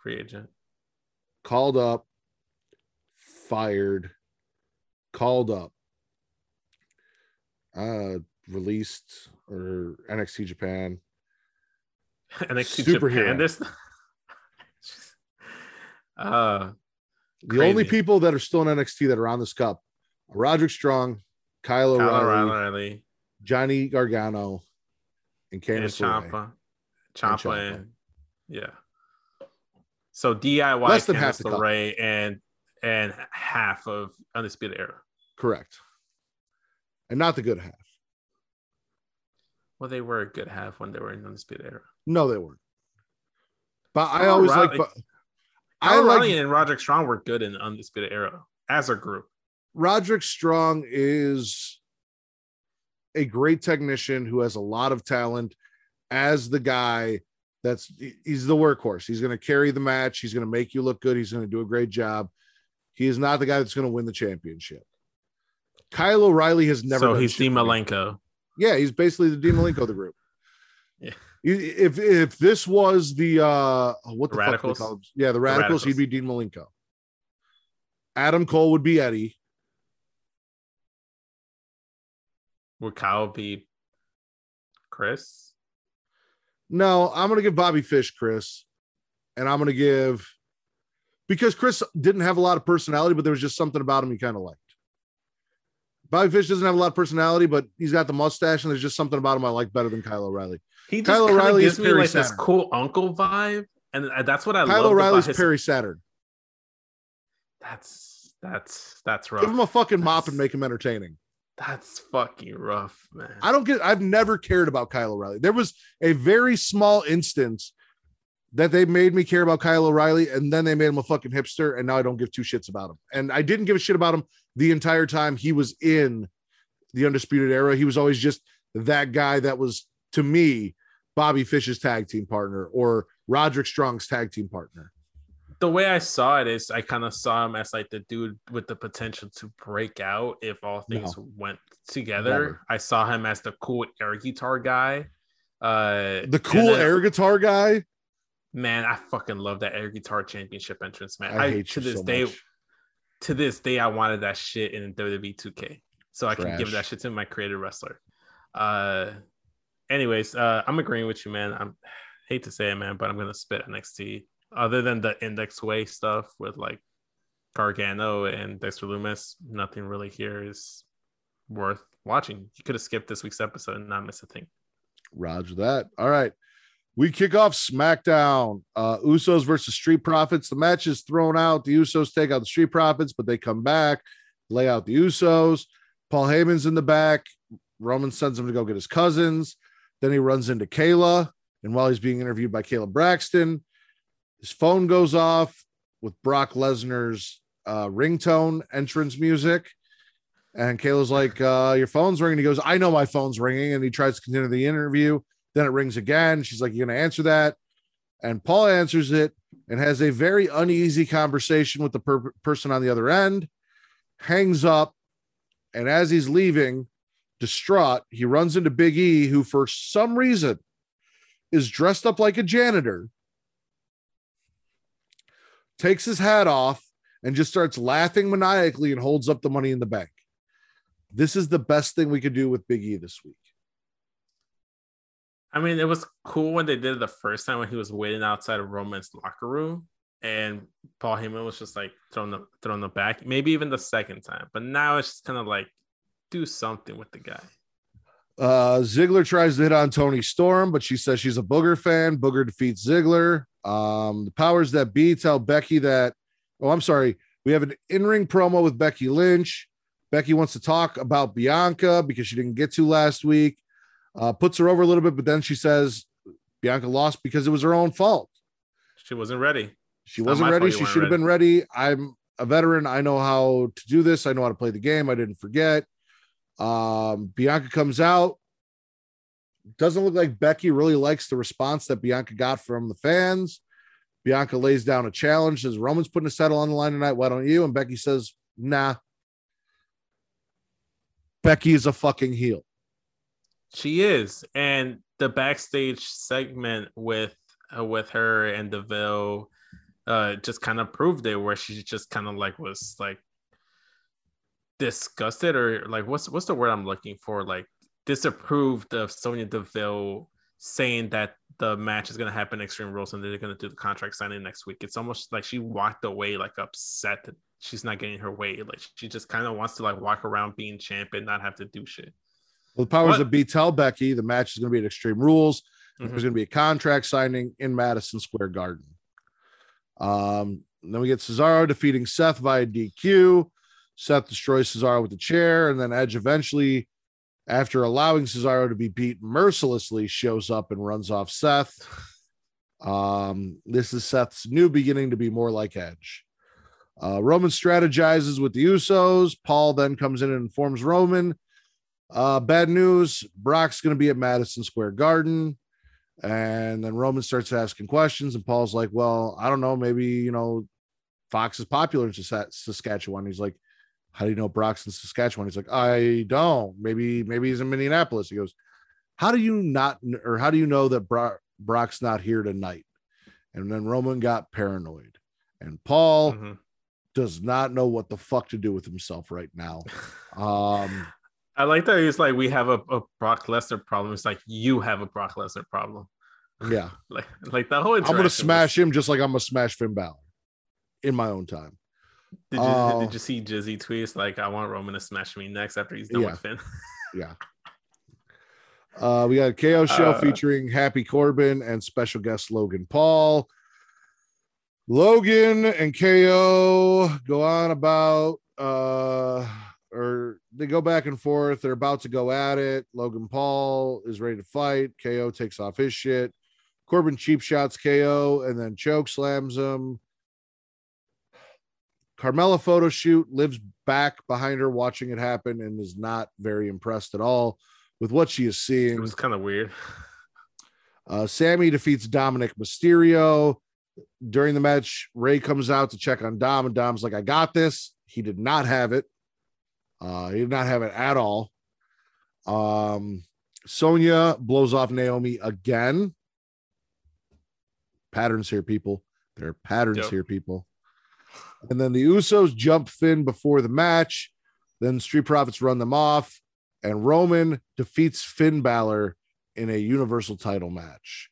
Free agent. called up, fired, called up, uh, released or NXT Japan. NXT Superhero. Japan. This. uh, The only people that are still in NXT that are on this cup Roderick Strong, Kyle Kyle O'Reilly, O'Reilly Johnny Gargano, and and Candice. Ciampa, Ciampa, yeah. So DIY, Less than Candice half the cup. LeRae, and and half of Undisputed Era. Correct. And not the good half. Well, they were a good half when they were in Undisputed Era. No, they weren't. But I Kyle always like. But I Kyle O'Reilly like and Roderick Strong were good in Undisputed Era as a group. Roderick Strong is a great technician who has a lot of talent. As the guy that's he's the workhorse. He's going to carry the match. He's going to make you look good. He's going to do a great job. He is not the guy that's going to win the championship. Kyle O'Reilly has never. so he's Dean. Malenko. Yeah, he's basically the Dean Malenko of the group. Yeah. If if this was the uh what the, The fuck do they Radicals? call them? Yeah, the radicals, Radicals. he'd be Dean Malenko. Adam Cole would be Eddie. Would Kyle be Chris? No, I'm gonna give Bobby Fish Chris, and I'm gonna give because Chris didn't have a lot of personality, but there was just something about him he kind of liked. Bobby Fish doesn't have a lot of personality, but he's got the mustache, and there's just something about him I like better than Kyle O'Reilly. He just Kyle O'Reilly gives is me like this Saturn. cool uncle vibe, and that's what I Kyle love O'Reilly's about his. Perry Saturn. That's that's that's Give him a fucking mop and make him entertaining. That's fucking rough, man. I don't get. I've never cared about Kyle O'Reilly. There was a very small instance that they made me care about Kyle O'Reilly, and then they made him a fucking hipster, and now I don't give two shits about him. And I didn't give a shit about him the entire time he was in the undisputed era. He was always just that guy that was to me Bobby Fish's tag team partner or Roderick Strong's tag team partner. The way I saw it is I kind of saw him as like the dude with the potential to break out if all things went together. Never. I saw him as the cool air guitar guy. Uh The cool then- air guitar guy. man, I fucking love that air guitar championship entrance, man. I, I, to this so day, much. to this day, I wanted that shit in WWE 2K, so I can give that shit to my creative wrestler. Uh, anyways, uh, I'm agreeing with you, man. I'm hate to say it, man, but I'm gonna spit NXT. Other than the Index Way stuff with like Gargano and Dexter Loomis, nothing really here is worth watching. You could have skipped this week's episode and not miss a thing. Roger that. All right. We kick off SmackDown. Uh Usos versus Street Profits. The match is thrown out. The Usos take out the Street Profits, but they come back, lay out the Usos. Paul Heyman's in the back. Roman sends him to go get his cousins. Then he runs into Kayla. And while he's being interviewed by Kayla Braxton, his phone goes off with Brock Lesnar's uh, ringtone entrance music. And Kayla's like, uh, Your phone's ringing. He goes, I know my phone's ringing. And he tries to continue the interview. Then it rings again. She's like, You're going to answer that. And Paul answers it and has a very uneasy conversation with the per- person on the other end, hangs up. And as he's leaving, distraught, he runs into Big E, who for some reason is dressed up like a janitor, takes his hat off, and just starts laughing maniacally and holds up the money in the bank. This is the best thing we could do with Big E this week. I mean, it was cool when they did it the first time when he was waiting outside of Roman's locker room, and Paul Heyman was just like throwing the throwing the back. Maybe even the second time, but now it's just kind of like do something with the guy. Uh, Ziggler tries to hit on Toni Storm, but she says she's a Booger fan. Booger defeats Ziggler. Um, the powers that be tell Becky that, oh, I'm sorry. We have an in ring promo with Becky Lynch. Becky wants to talk about Bianca because she didn't get to last week. Uh, puts her over a little bit, but then she says Bianca lost because it was her own fault. She wasn't ready. She wasn't ready. She should have been ready. I'm a veteran. I know how to do this. I know how to play the game. I didn't forget. Um, Bianca comes out. Doesn't look like Becky really likes the response that Bianca got from the fans. Bianca lays down a challenge, says Roman's putting a settle on the line tonight. Why don't you? And Becky says, nah. Becky is a fucking heel. She is. And the backstage segment with uh, with her and Deville uh just kind of proved it where she just kind of like was like disgusted or like what's what's the word I'm looking for? Like disapproved of Sonya Deville saying that the match is going to happen Extreme Rules and they're going to do the contract signing next week. It's almost like she walked away like upset that she's not getting her way. Like she just kind of wants to like walk around being champ and not have to do shit. Well, the powers what? of B tell Becky the match is going to be at Extreme Rules. Mm-hmm. There's going to be a contract signing in Madison Square Garden. Um, then we get Cesaro defeating Seth via DQ. Seth destroys Cesaro with the chair, and then Edge eventually, after allowing Cesaro to be beat mercilessly, shows up and runs off Seth. Um, this is Seth's new beginning to be more like Edge. Uh, Roman strategizes with the Usos. Paul then comes in and informs Roman. Uh, bad news Brock's going to be at Madison Square Garden. And then Roman starts asking questions, and Paul's like, Well, I don't know. Maybe, you know, Fox is popular in Saskatchewan. He's like, How do you know Brock's in Saskatchewan? He's like, I don't. Maybe, maybe he's in Minneapolis. He goes, How do you not, or how do you know that Brock, Brock's not here tonight? And then Roman got paranoid. And Paul mm-hmm. does not know what the fuck to do with himself right now. Um, I like that he's like, we have a, a Brock Lesnar problem. It's like you have a Brock Lesnar problem. Yeah. like like that whole I'm gonna smash was... him just like I'm gonna smash Finn Balor in my own time. Did you uh, did you see Jizzy tweets like I want Roman to smash me next after he's done yeah. with Finn? yeah. Uh, we got a KO show uh, featuring Happy Corbin and special guest Logan Paul. Logan and KO go on about uh or they go back and forth. They're about to go at it. Logan Paul is ready to fight. KO takes off his shit. Corbin cheap shots KO and then choke slams him. Carmella photo shoot lives back behind her watching it happen and is not very impressed at all with what she is seeing. It was kind of weird. Uh, Sami defeats Dominic Mysterio. During the match, Rey comes out to check on Dom, and Dom's like, I got this. He did not have it. Uh, he did not have it at all. Um, Sonya blows off Naomi again. Patterns here, people. There are patterns yep. here, people. And then the Usos jump Finn before the match. Then Street Profits run them off, and Roman defeats Finn Balor in a Universal title match.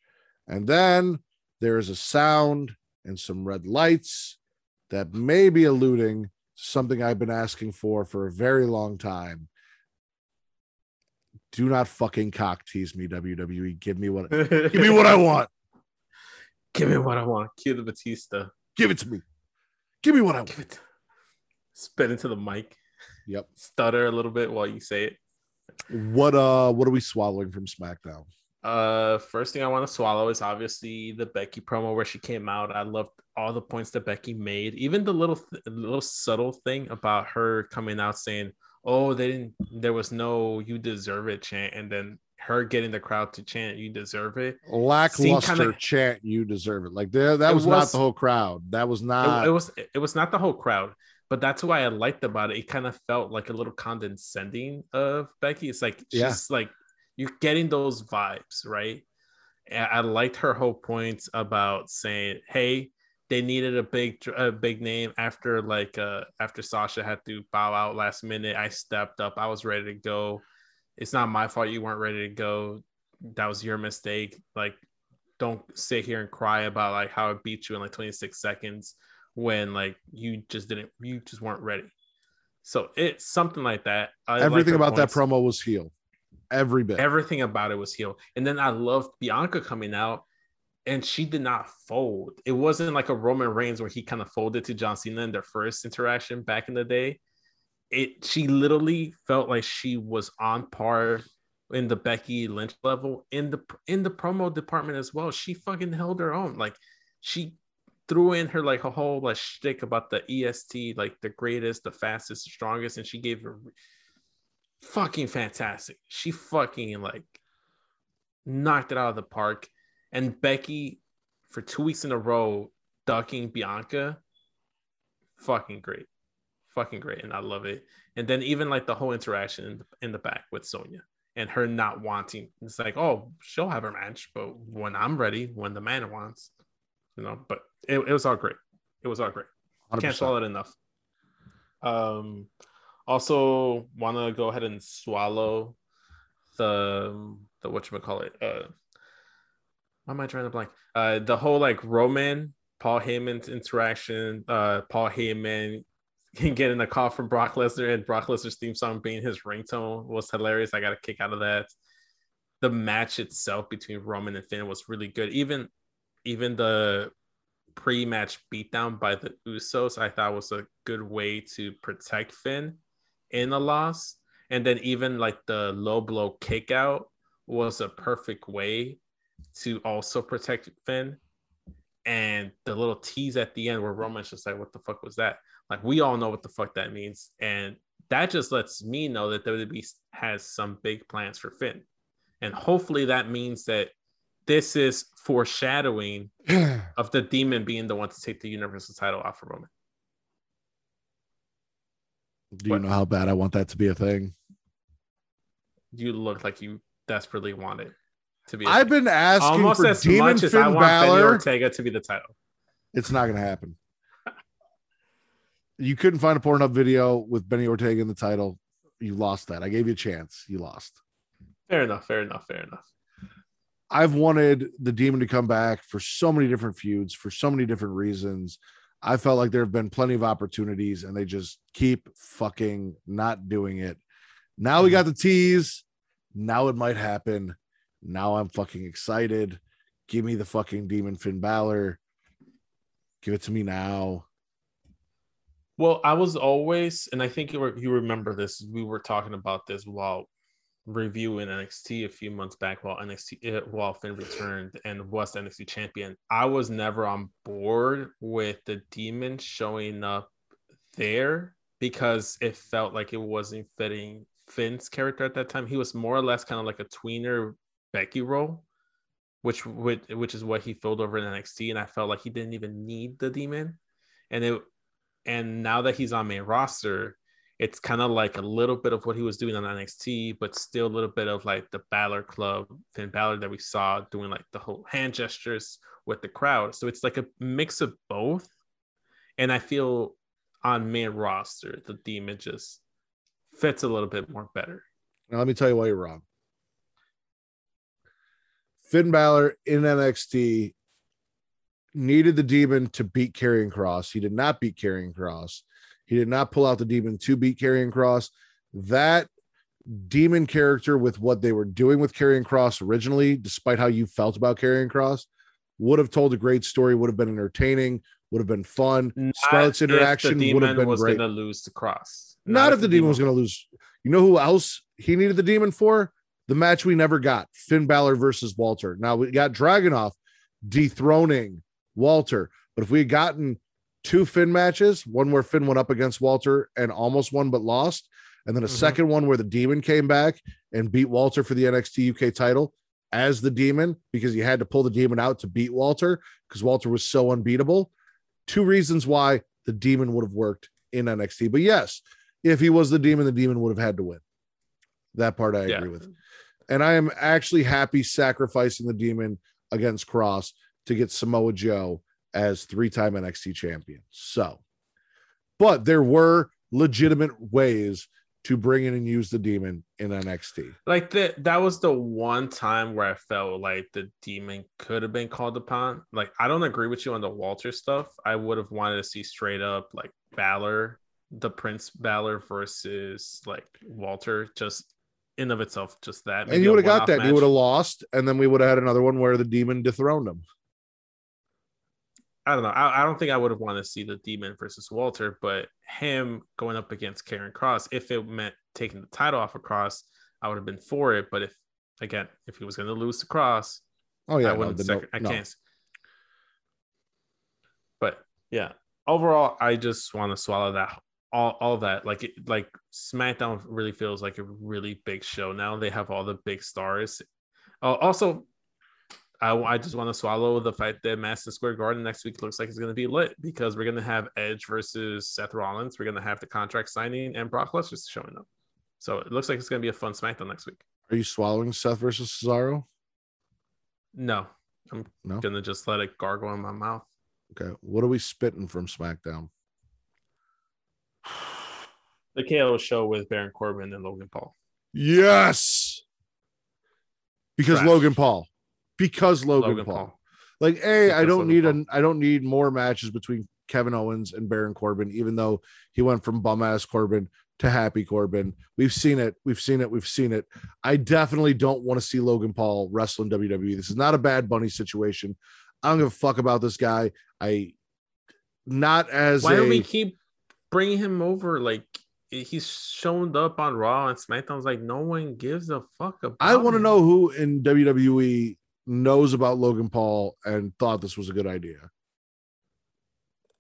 And then there is a sound and some red lights that may be alluding something I've been asking for for a very long time. Do not fucking cock tease me, WWE. Give me what give me what I want. Give me what I want. Cue the Batista. Give it to me. Give me what I want. Give it. Spit into the mic. Yep. Stutter a little bit while you say it. What uh what are we swallowing from SmackDown? Uh, first thing I want to swallow is obviously the Becky promo where she came out. I loved all the points that Becky made, even the little, th- little subtle thing about her coming out saying, "Oh, they didn't. There was no you deserve it chant," and then her getting the crowd to chant "You deserve it." Lackluster kinda, chant "You deserve it." Like that, that was, was, not the whole crowd. That was not. It, it was. It was not the whole crowd but that's why I liked about it. It kind of felt like a little condescending of Becky. It's like she's yeah. like you're getting those vibes, right? And I liked her whole points about saying, "Hey, they needed a big, a big name after like uh after Sasha had to bow out last minute. I stepped up. I was ready to go. It's not my fault you weren't ready to go. That was your mistake. Like, don't sit here and cry about like how I beat you in like 26 seconds when like you just didn't, you just weren't ready. So it's something like that. I Everything about points. that promo was heel Every bit. Everything about it was heel. And then I loved Bianca coming out and she did not fold. It wasn't like a Roman Reigns where he kind of folded to John Cena in their first interaction back in the day. It she literally felt like she was on par in the Becky Lynch level in the in the promo department as well. She fucking held her own. Like she threw in her like a whole like shtick about the EST, like the greatest, the fastest, the strongest, and she gave her fucking fantastic. She fucking like knocked it out of the park. And Becky for two weeks in a row ducking Bianca, fucking great, fucking great, and I love it. And then even like the whole interaction in the, in the back with Sonya and her not wanting. It's like, oh, she'll have her match, but when I'm ready, when the man wants, you know. But it, it was all great. It was all great. 100%. Can't swallow it enough. Um, also want to go ahead and swallow the the what you call it. Uh, why am I trying to blank? Uh, the whole like Roman Paul Heyman's interaction. Uh, Paul Heyman getting a call from Brock Lesnar and Brock Lesnar's theme song being his ringtone was hilarious. I got a kick out of that. The match itself between Roman and Finn was really good. Even even the pre-match beatdown by the Usos, I thought was a good way to protect Finn in a loss. And then even like the low blow kick out was a perfect way to also protect Finn. And the little tease at the end where Roman's just like, what the fuck was that? Like we all know what the fuck that means. And that just lets me know that WWE has some big plans for Finn. And hopefully that means that this is foreshadowing of the demon being the one to take the universal title off of Roman. Do you what? know how bad I want that to be a thing? You look like you desperately want it to be. I've thing. been asking almost for as Demon much Finn as I want Balor. Ortega to be the title. It's not going to happen. You couldn't find a Pornhub video with Benny Ortega in the title. You lost that. I gave you a chance. You lost. Fair enough. Fair enough. Fair enough. I've wanted the demon to come back for so many different feuds for so many different reasons. I felt like there have been plenty of opportunities and they just keep fucking not doing it. Now we mm-hmm. got the tease. Now it might happen. Now I'm fucking excited. Give me the fucking demon Finn Balor. Give it to me now. Well, I was always, and I think you, were, you remember this. We were talking about this while reviewing NXT a few months back while NXT uh, while Finn returned and was NXT champion. I was never on board with the demon showing up there because it felt like it wasn't fitting Finn's character at that time. He was more or less kind of like a tweener Becky role, which, which is what he filled over in NXT, and I felt like he didn't even need the demon. And it and now that he's on main roster, it's kind of like a little bit of what he was doing on NXT, but still a little bit of like the Balor Club, Finn Balor that we saw doing like the whole hand gestures with the crowd. So it's like a mix of both. And I feel on main roster, the demon just fits a little bit more better. Now, let me tell you why you're wrong. Finn Balor in NXT needed the demon to beat Karrion Kross. He did not beat Karrion Kross. He did not pull out the demon to beat Karrion Kross. That demon character with what they were doing with Karrion Kross originally, despite how you felt about Karrion Kross, would have told a great story, would have been entertaining, would have been fun. Not Scarlett's interaction would have been was great. Going to lose the cross. Not, Not if the demon, demon was going to lose. You know who else he needed the demon for? The match we never got: Finn Balor versus Walter. Now we got Dragunov dethroning Walter, but if we had gotten two Finn matches, one where Finn went up against Walter and almost won but lost, and then a mm-hmm. second one where the Demon came back and beat Walter for the NXT UK title as the Demon because he had to pull the Demon out to beat Walter because Walter was so unbeatable. Two reasons why the Demon would have worked in NXT. But yes, if he was the Demon, the Demon would have had to win. That part I yeah. agree with. And I am actually happy sacrificing the Demon against Kross to get Samoa Joe as three time NXT champion. So, but there were legitimate ways to bring in and use the demon in NXT. Like that that was the one time where I felt like the demon could have been called upon. Like I don't agree with you on the Walter stuff. I would have wanted to see straight up like Balor, the Prince Balor versus like Walter just in of itself just that. and you would have got that. You match. would have lost, and then we would have had another one where the demon dethroned him. I don't know. I, I don't think I would have wanted to see the demon versus Walter, but him going up against Karrion Kross, if it meant taking the title off of Kross, I would have been for it. But if again, if he was going to lose to Kross, Oh yeah, I no, wouldn't. the sec- no- I can't. But yeah, overall, I just want to swallow that all all that. Like it, like SmackDown really feels like a really big show now. They have all the big stars. Uh, also, I, I just want to swallow the fact that Madison Square Garden next week looks like it's going to be lit because we're going to have Edge versus Seth Rollins. We're going to have the contract signing and Brock Lesnar showing up. So it looks like it's going to be a fun SmackDown next week. Are you swallowing Seth versus Cesaro? No, I'm No. gonna just let it gargle in my mouth. Okay. What are we spitting from SmackDown? The KO show with Baron Corbin and Logan Paul. Yes. Because Trash. Logan Paul. Because Logan, Logan Paul. Paul. Like, a, I Because don't Logan need Paul. an I don't need more matches between Kevin Owens and Baron Corbin, even though he went from bum ass Corbin to happy Corbin. We've seen it. We've seen it. We've seen it. I definitely don't want to see Logan Paul wrestle in WWE. This is not a bad bunny situation. I don't give a fuck about this guy. I not as Why a, do we keep bringing him over? Like he's shown up on Raw and SmackDown's like no one gives a fuck about. I want to know who in WWE knows about Logan Paul and thought this was a good idea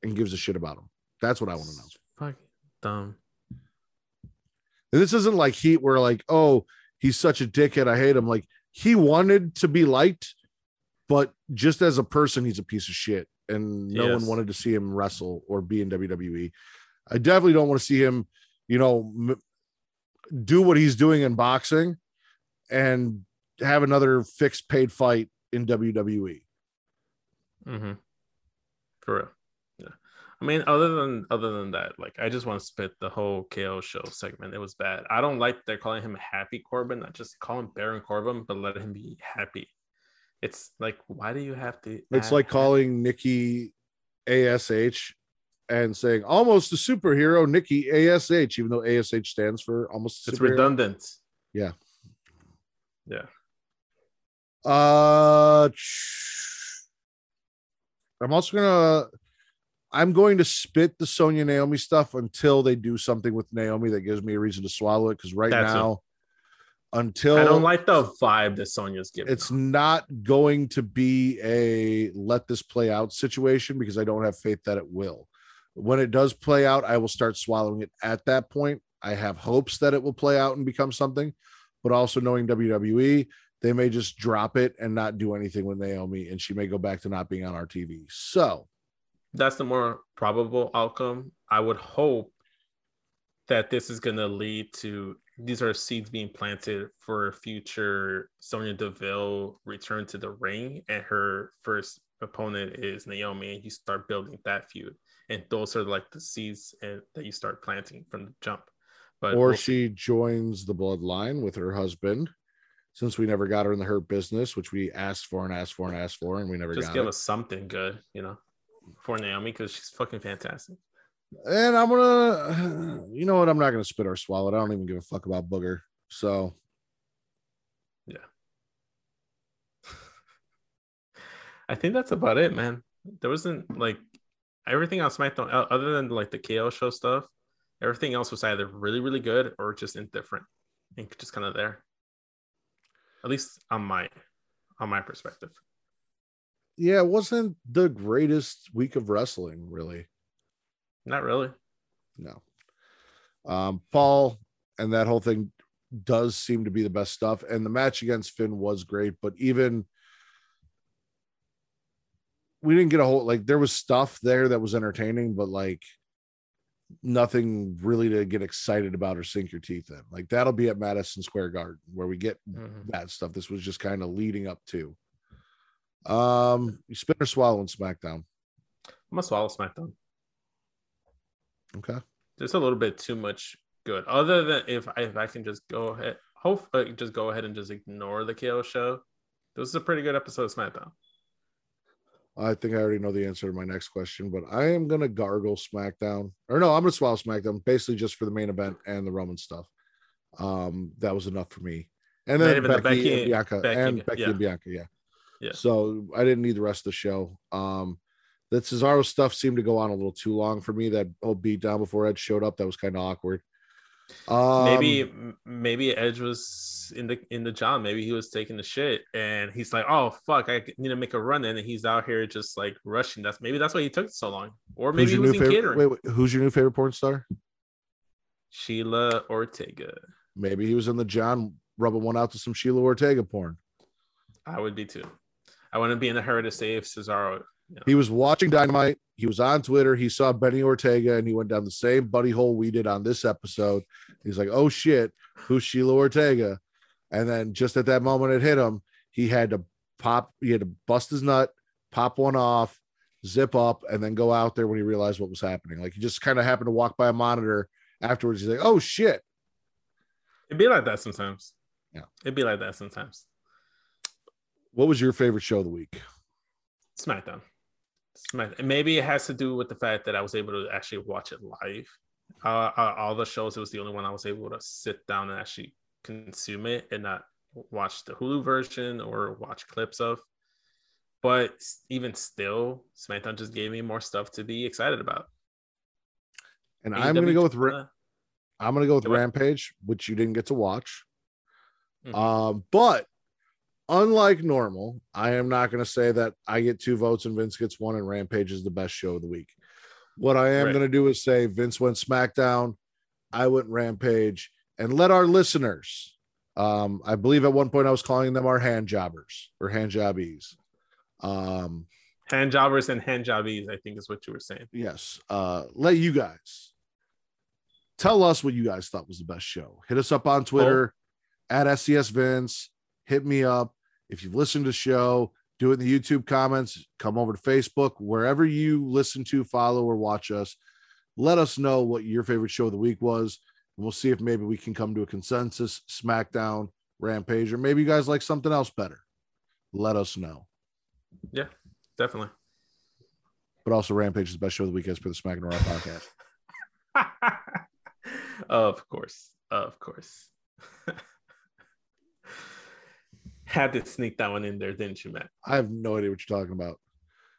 and gives a shit about him. That's what I want to know. Fucking dumb. And this isn't like Heat where like, oh, he's such a dickhead. I hate him. Like he wanted to be liked, but just as a person, he's a piece of shit. And no Yes. one wanted to see him wrestle or be in WWE. I definitely don't want to see him, you know, m- do what he's doing in boxing and have another fixed paid fight in. WWE. Mm-hmm. For real. Yeah. I mean, other than other than that, like I just want to spit the whole KO show segment. It was bad. I don't like they're calling him Happy Corbin. I just call him Baron Corbin, but let him be happy. It's like, why do you have to? It's like happy? calling Nikki ASH and saying almost a superhero, Nikki ASH, even though ASH stands for almost It's superhero. redundant. Yeah. Yeah. Uh, I'm also gonna. I'm going to spit the Sonya Naomi stuff until they do something with Naomi that gives me a reason to swallow it. Because right That's it. now, until I don't like the vibe that Sonya's giving. it's not going to be a let this play out situation because I don't have faith that it will. When it does play out, I will start swallowing it at that point. I have hopes that it will play out and become something, but also knowing WWE, they may just drop it and not do anything with Naomi, and she may go back to not being on our TV. So, that's the more probable outcome. I would hope that this is going to lead to these are seeds being planted for a future Sonya Deville return to the ring, and her first opponent is Naomi, and you start building that feud. And those are like the seeds and that you start planting from the jump. But or we'll she joins the bloodline with her husband, since we never got her in the hurt business, which we asked for and asked for and asked for, and we never just give it. us something good, you know, for Naomi because she's fucking fantastic. And I'm gonna, you know what? I'm not gonna spit or swallow it. I don't even give a fuck about Booger. So yeah, I think that's about it, man. There wasn't like everything else on SmackDown, other than like the KO show stuff. Everything else was either really, really good or just indifferent and just kind of there. At least on my on my perspective. yeah, it wasn't the greatest week of wrestling, really. Not really. No. Um, Paul and that whole thing does seem to be the best stuff. And the match against Finn was great, but even we didn't get a whole like there was stuff there that was entertaining, but like nothing really to get excited about or sink your teeth in. Like that'll be at Madison Square Garden where we get Mhm. that stuff. This was just kind of leading up to. Um, you spin or swallow in SmackDown. I'm gonna swallow SmackDown. Okay. Just a little bit too much good. Other than if I if I can just go ahead, hope uh, just go ahead and just ignore the KO show. This is a pretty good episode of SmackDown. I think I already know the answer to my next question, but I am gonna gargle SmackDown. Or no, I'm gonna swallow SmackDown basically just for the main event and the Roman stuff. Um, that was enough for me. And then Becky, Becky- and Bianca Becky, and Becky yeah. and Bianca, yeah. Yeah. So I didn't need the rest of the show. Um, that Cesaro stuff seemed to go on a little too long for me. That whole beat down before Ed showed up, that was kind of awkward. Um, maybe maybe Edge was in the in the job. Maybe he was taking the shit, and he's like, "Oh fuck, I need to make a run." in," And he's out here just like rushing. That's maybe that's why he took so long, or maybe he was new in favorite? catering. Wait, wait, who's your new favorite porn star? Sheila Ortega. Maybe he was in the John rubbing one out to some Sheila Ortega porn. I would be too. I wouldn't be in a hurry to save Cesaro. you know. He was watching Dynamite. He was on Twitter. He saw Benny Ortega and he went down the same buddy hole we did on this episode. He's like, oh shit, who's Sheila Ortega? And then just at that moment it hit him, he had to pop, he had to bust his nut, pop one off, zip up, and then go out there when he realized what was happening. Like he just kind of happened to walk by a monitor afterwards. He's like, oh shit. It'd be like that sometimes. Yeah. It'd be like that sometimes. What was your favorite show of the week? SmackDown. Maybe it has to do with the fact that I was able to actually watch it live. Uh, uh, all the shows, it was the only one I was able to sit down and actually consume it and not watch the Hulu version or watch clips of. But even still, SmackDown just gave me more stuff to be excited about. And I'm gonna go with Ra- Uh, I'm gonna go with Rampage, which you didn't get to watch. Mhm. Um, but unlike normal, I am not gonna say that I get two votes and Vince gets one, and Rampage is the best show of the week. What I am Right. gonna do is say Vince went SmackDown, I went Rampage, and let our listeners. Um, I believe at one point I was calling them our hand jobbers or hand jobbies. Um, hand jobbers and hand jobbies, I think is what you were saying. yes uh let you guys tell us what you guys thought was the best show hit us up on twitter at scs vince hit me up if you've listened to the show do it in the youtube comments come over to facebook wherever you listen to follow or watch us let us know what your favorite show of the week was and we'll see if maybe we can come to a consensus smackdown rampage or maybe you guys like something else better let us know Yeah, definitely. but also rampage is the best show of the week as per the smack and raw podcast of course. Of course. Had to sneak that one in there, didn't you, Matt? I have no idea what you're talking about.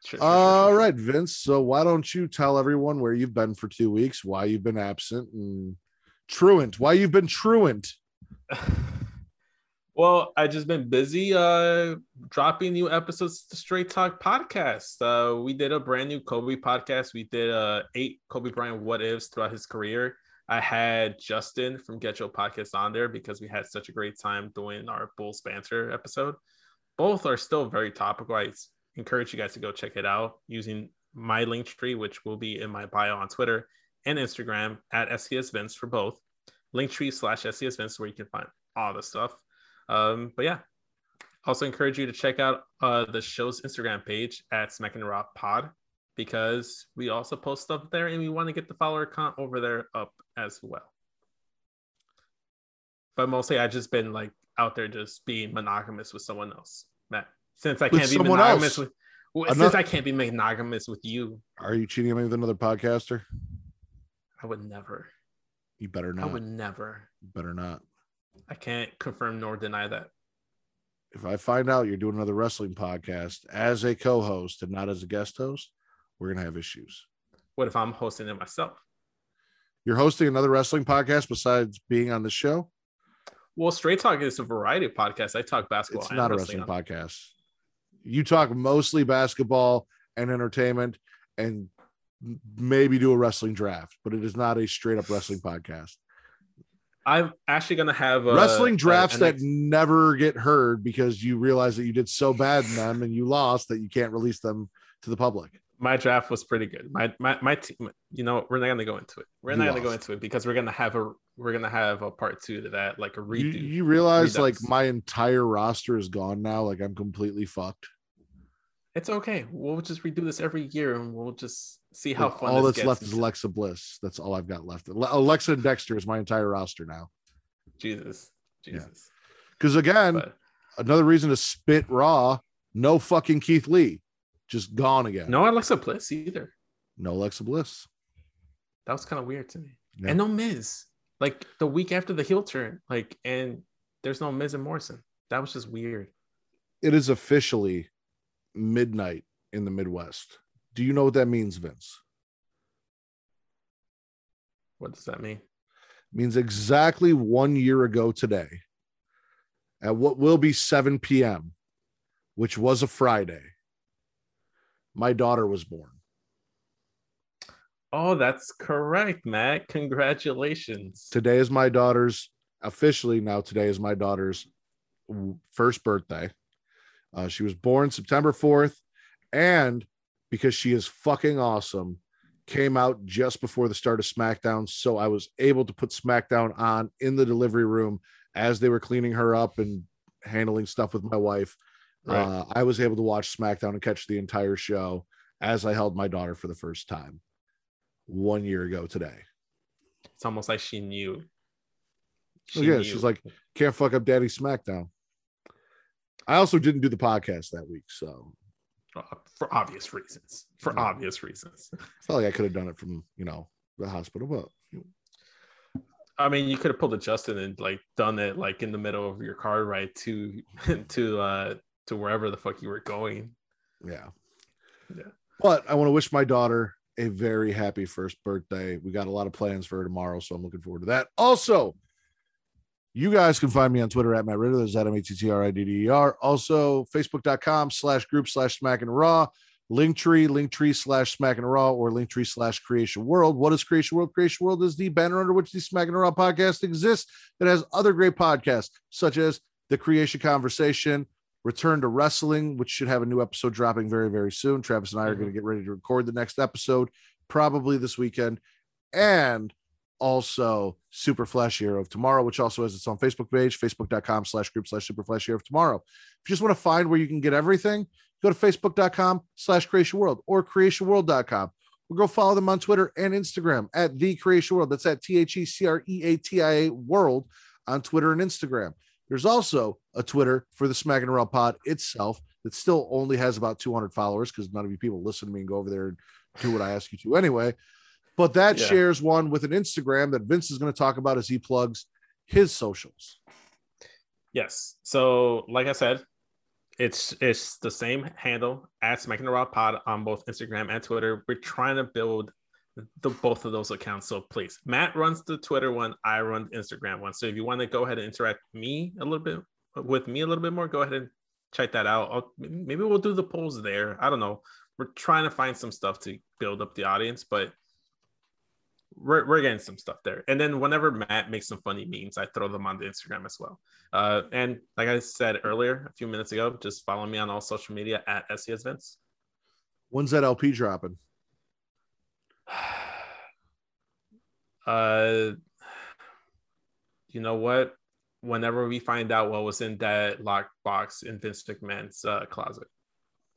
Sure, sure, sure, All sure, right, Vince. So why don't you tell everyone where you've been for two weeks, why you've been absent, and truant, why you've been truant? well, I just been busy uh dropping new episodes to Straight Talk podcast. Uh we did a brand new Kobe podcast. We did uh eight Kobe Bryant what ifs throughout his career. I had Justin from Get Your Podcast on there because we had such a great time doing our Bulls banter episode. Both are still very topical. I encourage you guys to go check it out using my link tree, which will be in my bio on Twitter and Instagram at SCS Vince for both. Linktree slash SCS Vince where you can find all the stuff. Um, but yeah, also encourage you to check out uh, the show's Instagram page at Smack and Raw Pod because we also post stuff there and we want to get the follower count over there up as well. But mostly, I've just been like out there just being monogamous with someone else, Matt. Since I With can't be monogamous else? with, well, Another- since I can't be monogamous with you, Are you cheating on me with another podcaster? I would never. You better not. I would never. You better not. I can't confirm nor deny that. If I find out you're doing another wrestling podcast as a co-host and not as a guest host, we're gonna have issues. What if I'm hosting it myself? You're hosting another wrestling podcast besides being on the show. Well, Straight Talk is a variety of podcasts. I talk basketball. It's not a wrestling podcast. You talk mostly basketball and entertainment, and maybe do a wrestling draft, but it is not a straight up wrestling podcast. I'm actually gonna have uh, a, wrestling drafts a- a that never get heard because you realize that you did so bad in them and you lost that you can't release them to the public. My draft was pretty good. My my my team. You know, we're not gonna go into it. We're You not gonna go into it because we're gonna have a we're gonna have a part two to that, like a You, redo. you realize like my entire roster is gone now. Like I'm completely fucked. It's okay. We'll just redo this every year, and we'll just see how Like, fun. all that's left is Alexa Bliss. That's all I've got left. Alexa and Dexter is my entire roster now. Jesus, Jesus. Because again, But another reason to spit raw. No fucking Keith Lee, just gone again. no Alexa Bliss either. no Alexa Bliss. That was kind of weird to me. Yeah. And no Miz. like the week after the heel turn, like, and there's no Miz and Morrison. That was just weird. It is officially midnight in the Midwest. Do you know what that means, Vince? What does that mean? means exactly one year ago today, at what will be 7 p.m., which was a Friday, my daughter was born. Oh, that's correct, Matt. Congratulations. Today is my daughter's officially now. Today is my daughter's first birthday. Uh, she was born September 4th, and because she is fucking awesome, came out just before the start of SmackDown. So I was able to put SmackDown on in the delivery room as they were cleaning her up and handling stuff with my wife. Right. Uh, I was able to watch SmackDown and catch the entire show as I held my daughter for the first time one year ago today. It's almost like she knew. She oh, yeah, knew. she's like, can't fuck up Daddy SmackDown. I also didn't do the podcast that week, so uh, for obvious reasons. For yeah. obvious reasons. I felt like I could have done it from you know the hospital, but I mean, you could have pulled a Justin and like done it like in the middle of your car ride to to uh to wherever the fuck you were going. Yeah, yeah. But I want to wish my daughter a very happy first birthday. We got a lot of plans for her tomorrow, so I'm looking forward to that. Also, you guys can find me on Twitter at Matt Ridder. That's at M-A-T-T-R-I-D-D-E-R. Also, Facebook.com slash group slash smack and raw. Linktree, Linktree slash Smack and Raw, or Linktree slash Creation World. What is Creation World? Creation World is the banner under which the Smack and Raw podcast exists. It has other great podcasts, such as The Creation Conversation, Return to Wrestling, which should have a new episode dropping very, very soon. Travis and I are mm-hmm. going to get ready to record the next episode, probably this weekend. And also Super Flash Hero of Tomorrow, which also has its own Facebook page, facebook.com slash group slash Super Flash Hero of Tomorrow. If you just want to find where you can get everything, go to facebook.com slash creation world or creationworld.com or go follow them on Twitter and Instagram at the creation world. That's at T H E C R E A T I A world on Twitter and Instagram. There's also a Twitter for the Smack and Raw pod itself that still only has about 200 followers because none of you people listen to me and go over there and do what I ask you to anyway. But that yeah. shares one with an Instagram that Vince is going to talk about as he plugs his socials. Yes. So, like I said, it's it's the same handle at Smacking the Raw Pod on both Instagram and Twitter. We're trying to build the both of those accounts. So please, Matt runs the Twitter one, I run the Instagram one. So if you want to go ahead and interact me a little bit with me a little bit more, go ahead and check that out. I'll, maybe we'll do the polls there. I don't know. We're trying to find some stuff to build up the audience, but we're, we're getting some stuff there. And then whenever Matt makes some funny memes, I throw them on the Instagram as well. Uh, and like I said earlier, a few minutes ago, just follow me on all social media at SCS Vince. When's that LP dropping? Uh, you know what? Whenever we find out what was in that lockbox in Vince McMahon's uh, closet.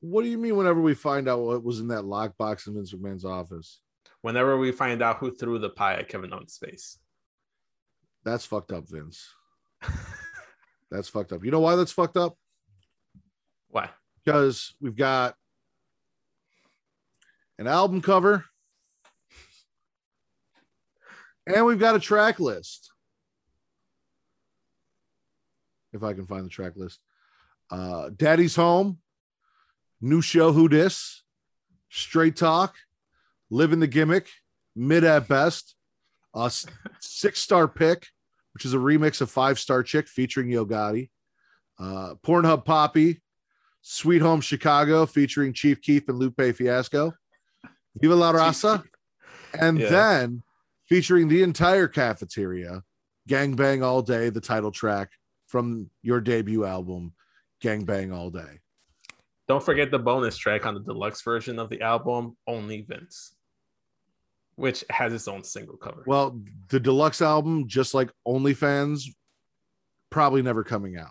What do you mean? Whenever we find out what was in that lockbox in Vince McMahon's office? whenever we find out who threw the pie at Kevin Owens' face. That's fucked up, Vince. that's fucked up. You know why that's fucked up? Why? Because we've got an album cover and we've got a track list. If I can find the track list. Uh, Daddy's Home, New Show Who Dis, Straight Talk, living the gimmick, mid at best. A six star pick, which is a remix of Five Star Chick featuring Yo Gotti. Uh, Pornhub Poppy, Sweet Home Chicago featuring Chief Keef and Lupe Fiasco. Viva La Raza. And yeah. then featuring the entire cafeteria, Gang Bang All Day, the title track from your debut album, Gang Bang All Day. Don't forget the bonus track on the deluxe version of the album, Only Vince which has its own single cover. Well, the deluxe album, just like OnlyFans, probably never coming out.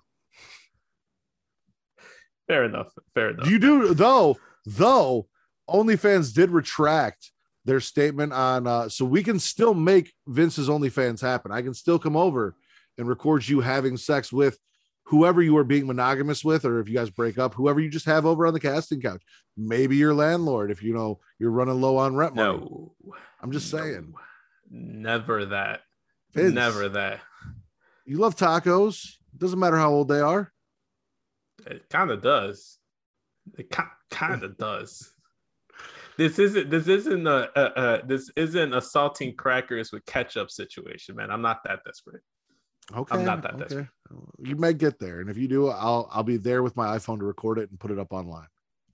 Fair enough. Fair enough. You do though, though OnlyFans did retract their statement on uh so we can still make Vince's OnlyFans happen. I can still come over and record you having sex with whoever you are being monogamous with, or if you guys break up, whoever you just have over on the casting couch. Maybe your landlord, if you know you're running low on rent money. No, I'm just no, saying. Never that. Vince, Never that. You love tacos. Doesn't matter how old they are. It kind of does. It kind of does. This isn't. This isn't a, a, a. This isn't a salting crackers with ketchup situation, man. I'm not that desperate. Okay. I'm not that okay. desperate. You may get there, and if you do, I'll I'll be there with my iPhone to record it and put it up online.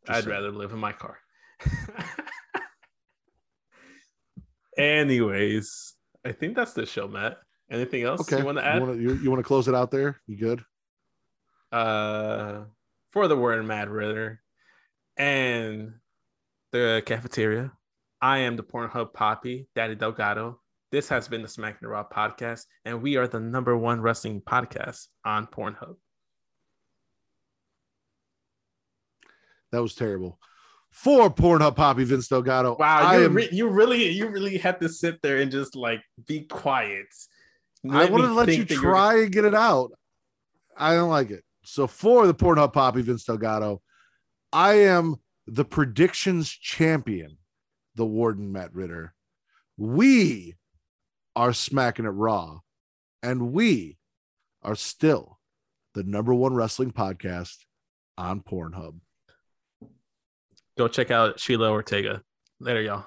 Just I'd saying. rather live in my car. Anyways, I think that's the show, Matt. Anything else Okay. you want to add? You want to you, you want to close it out there? You good? uh, for the word Matt Ridder and the cafeteria. I am the Pornhub Poppy, Daddy Delgado. This has been the Smack and Raw podcast, and we are the number one wrestling podcast on Pornhub. That was terrible. For Pornhub Poppy Vince Delgado. Wow, you, am. re- you really, you really had to sit there and just like be quiet. I Let me wanted to let you you're- try and get it out. I don't like it. So for the Pornhub Poppy Vince Delgado, I am the predictions champion, the Warden Matt Ridder. We are smacking it raw, and we are still the number one wrestling podcast on Pornhub. Go check out Sheila Ortega. Later, y'all.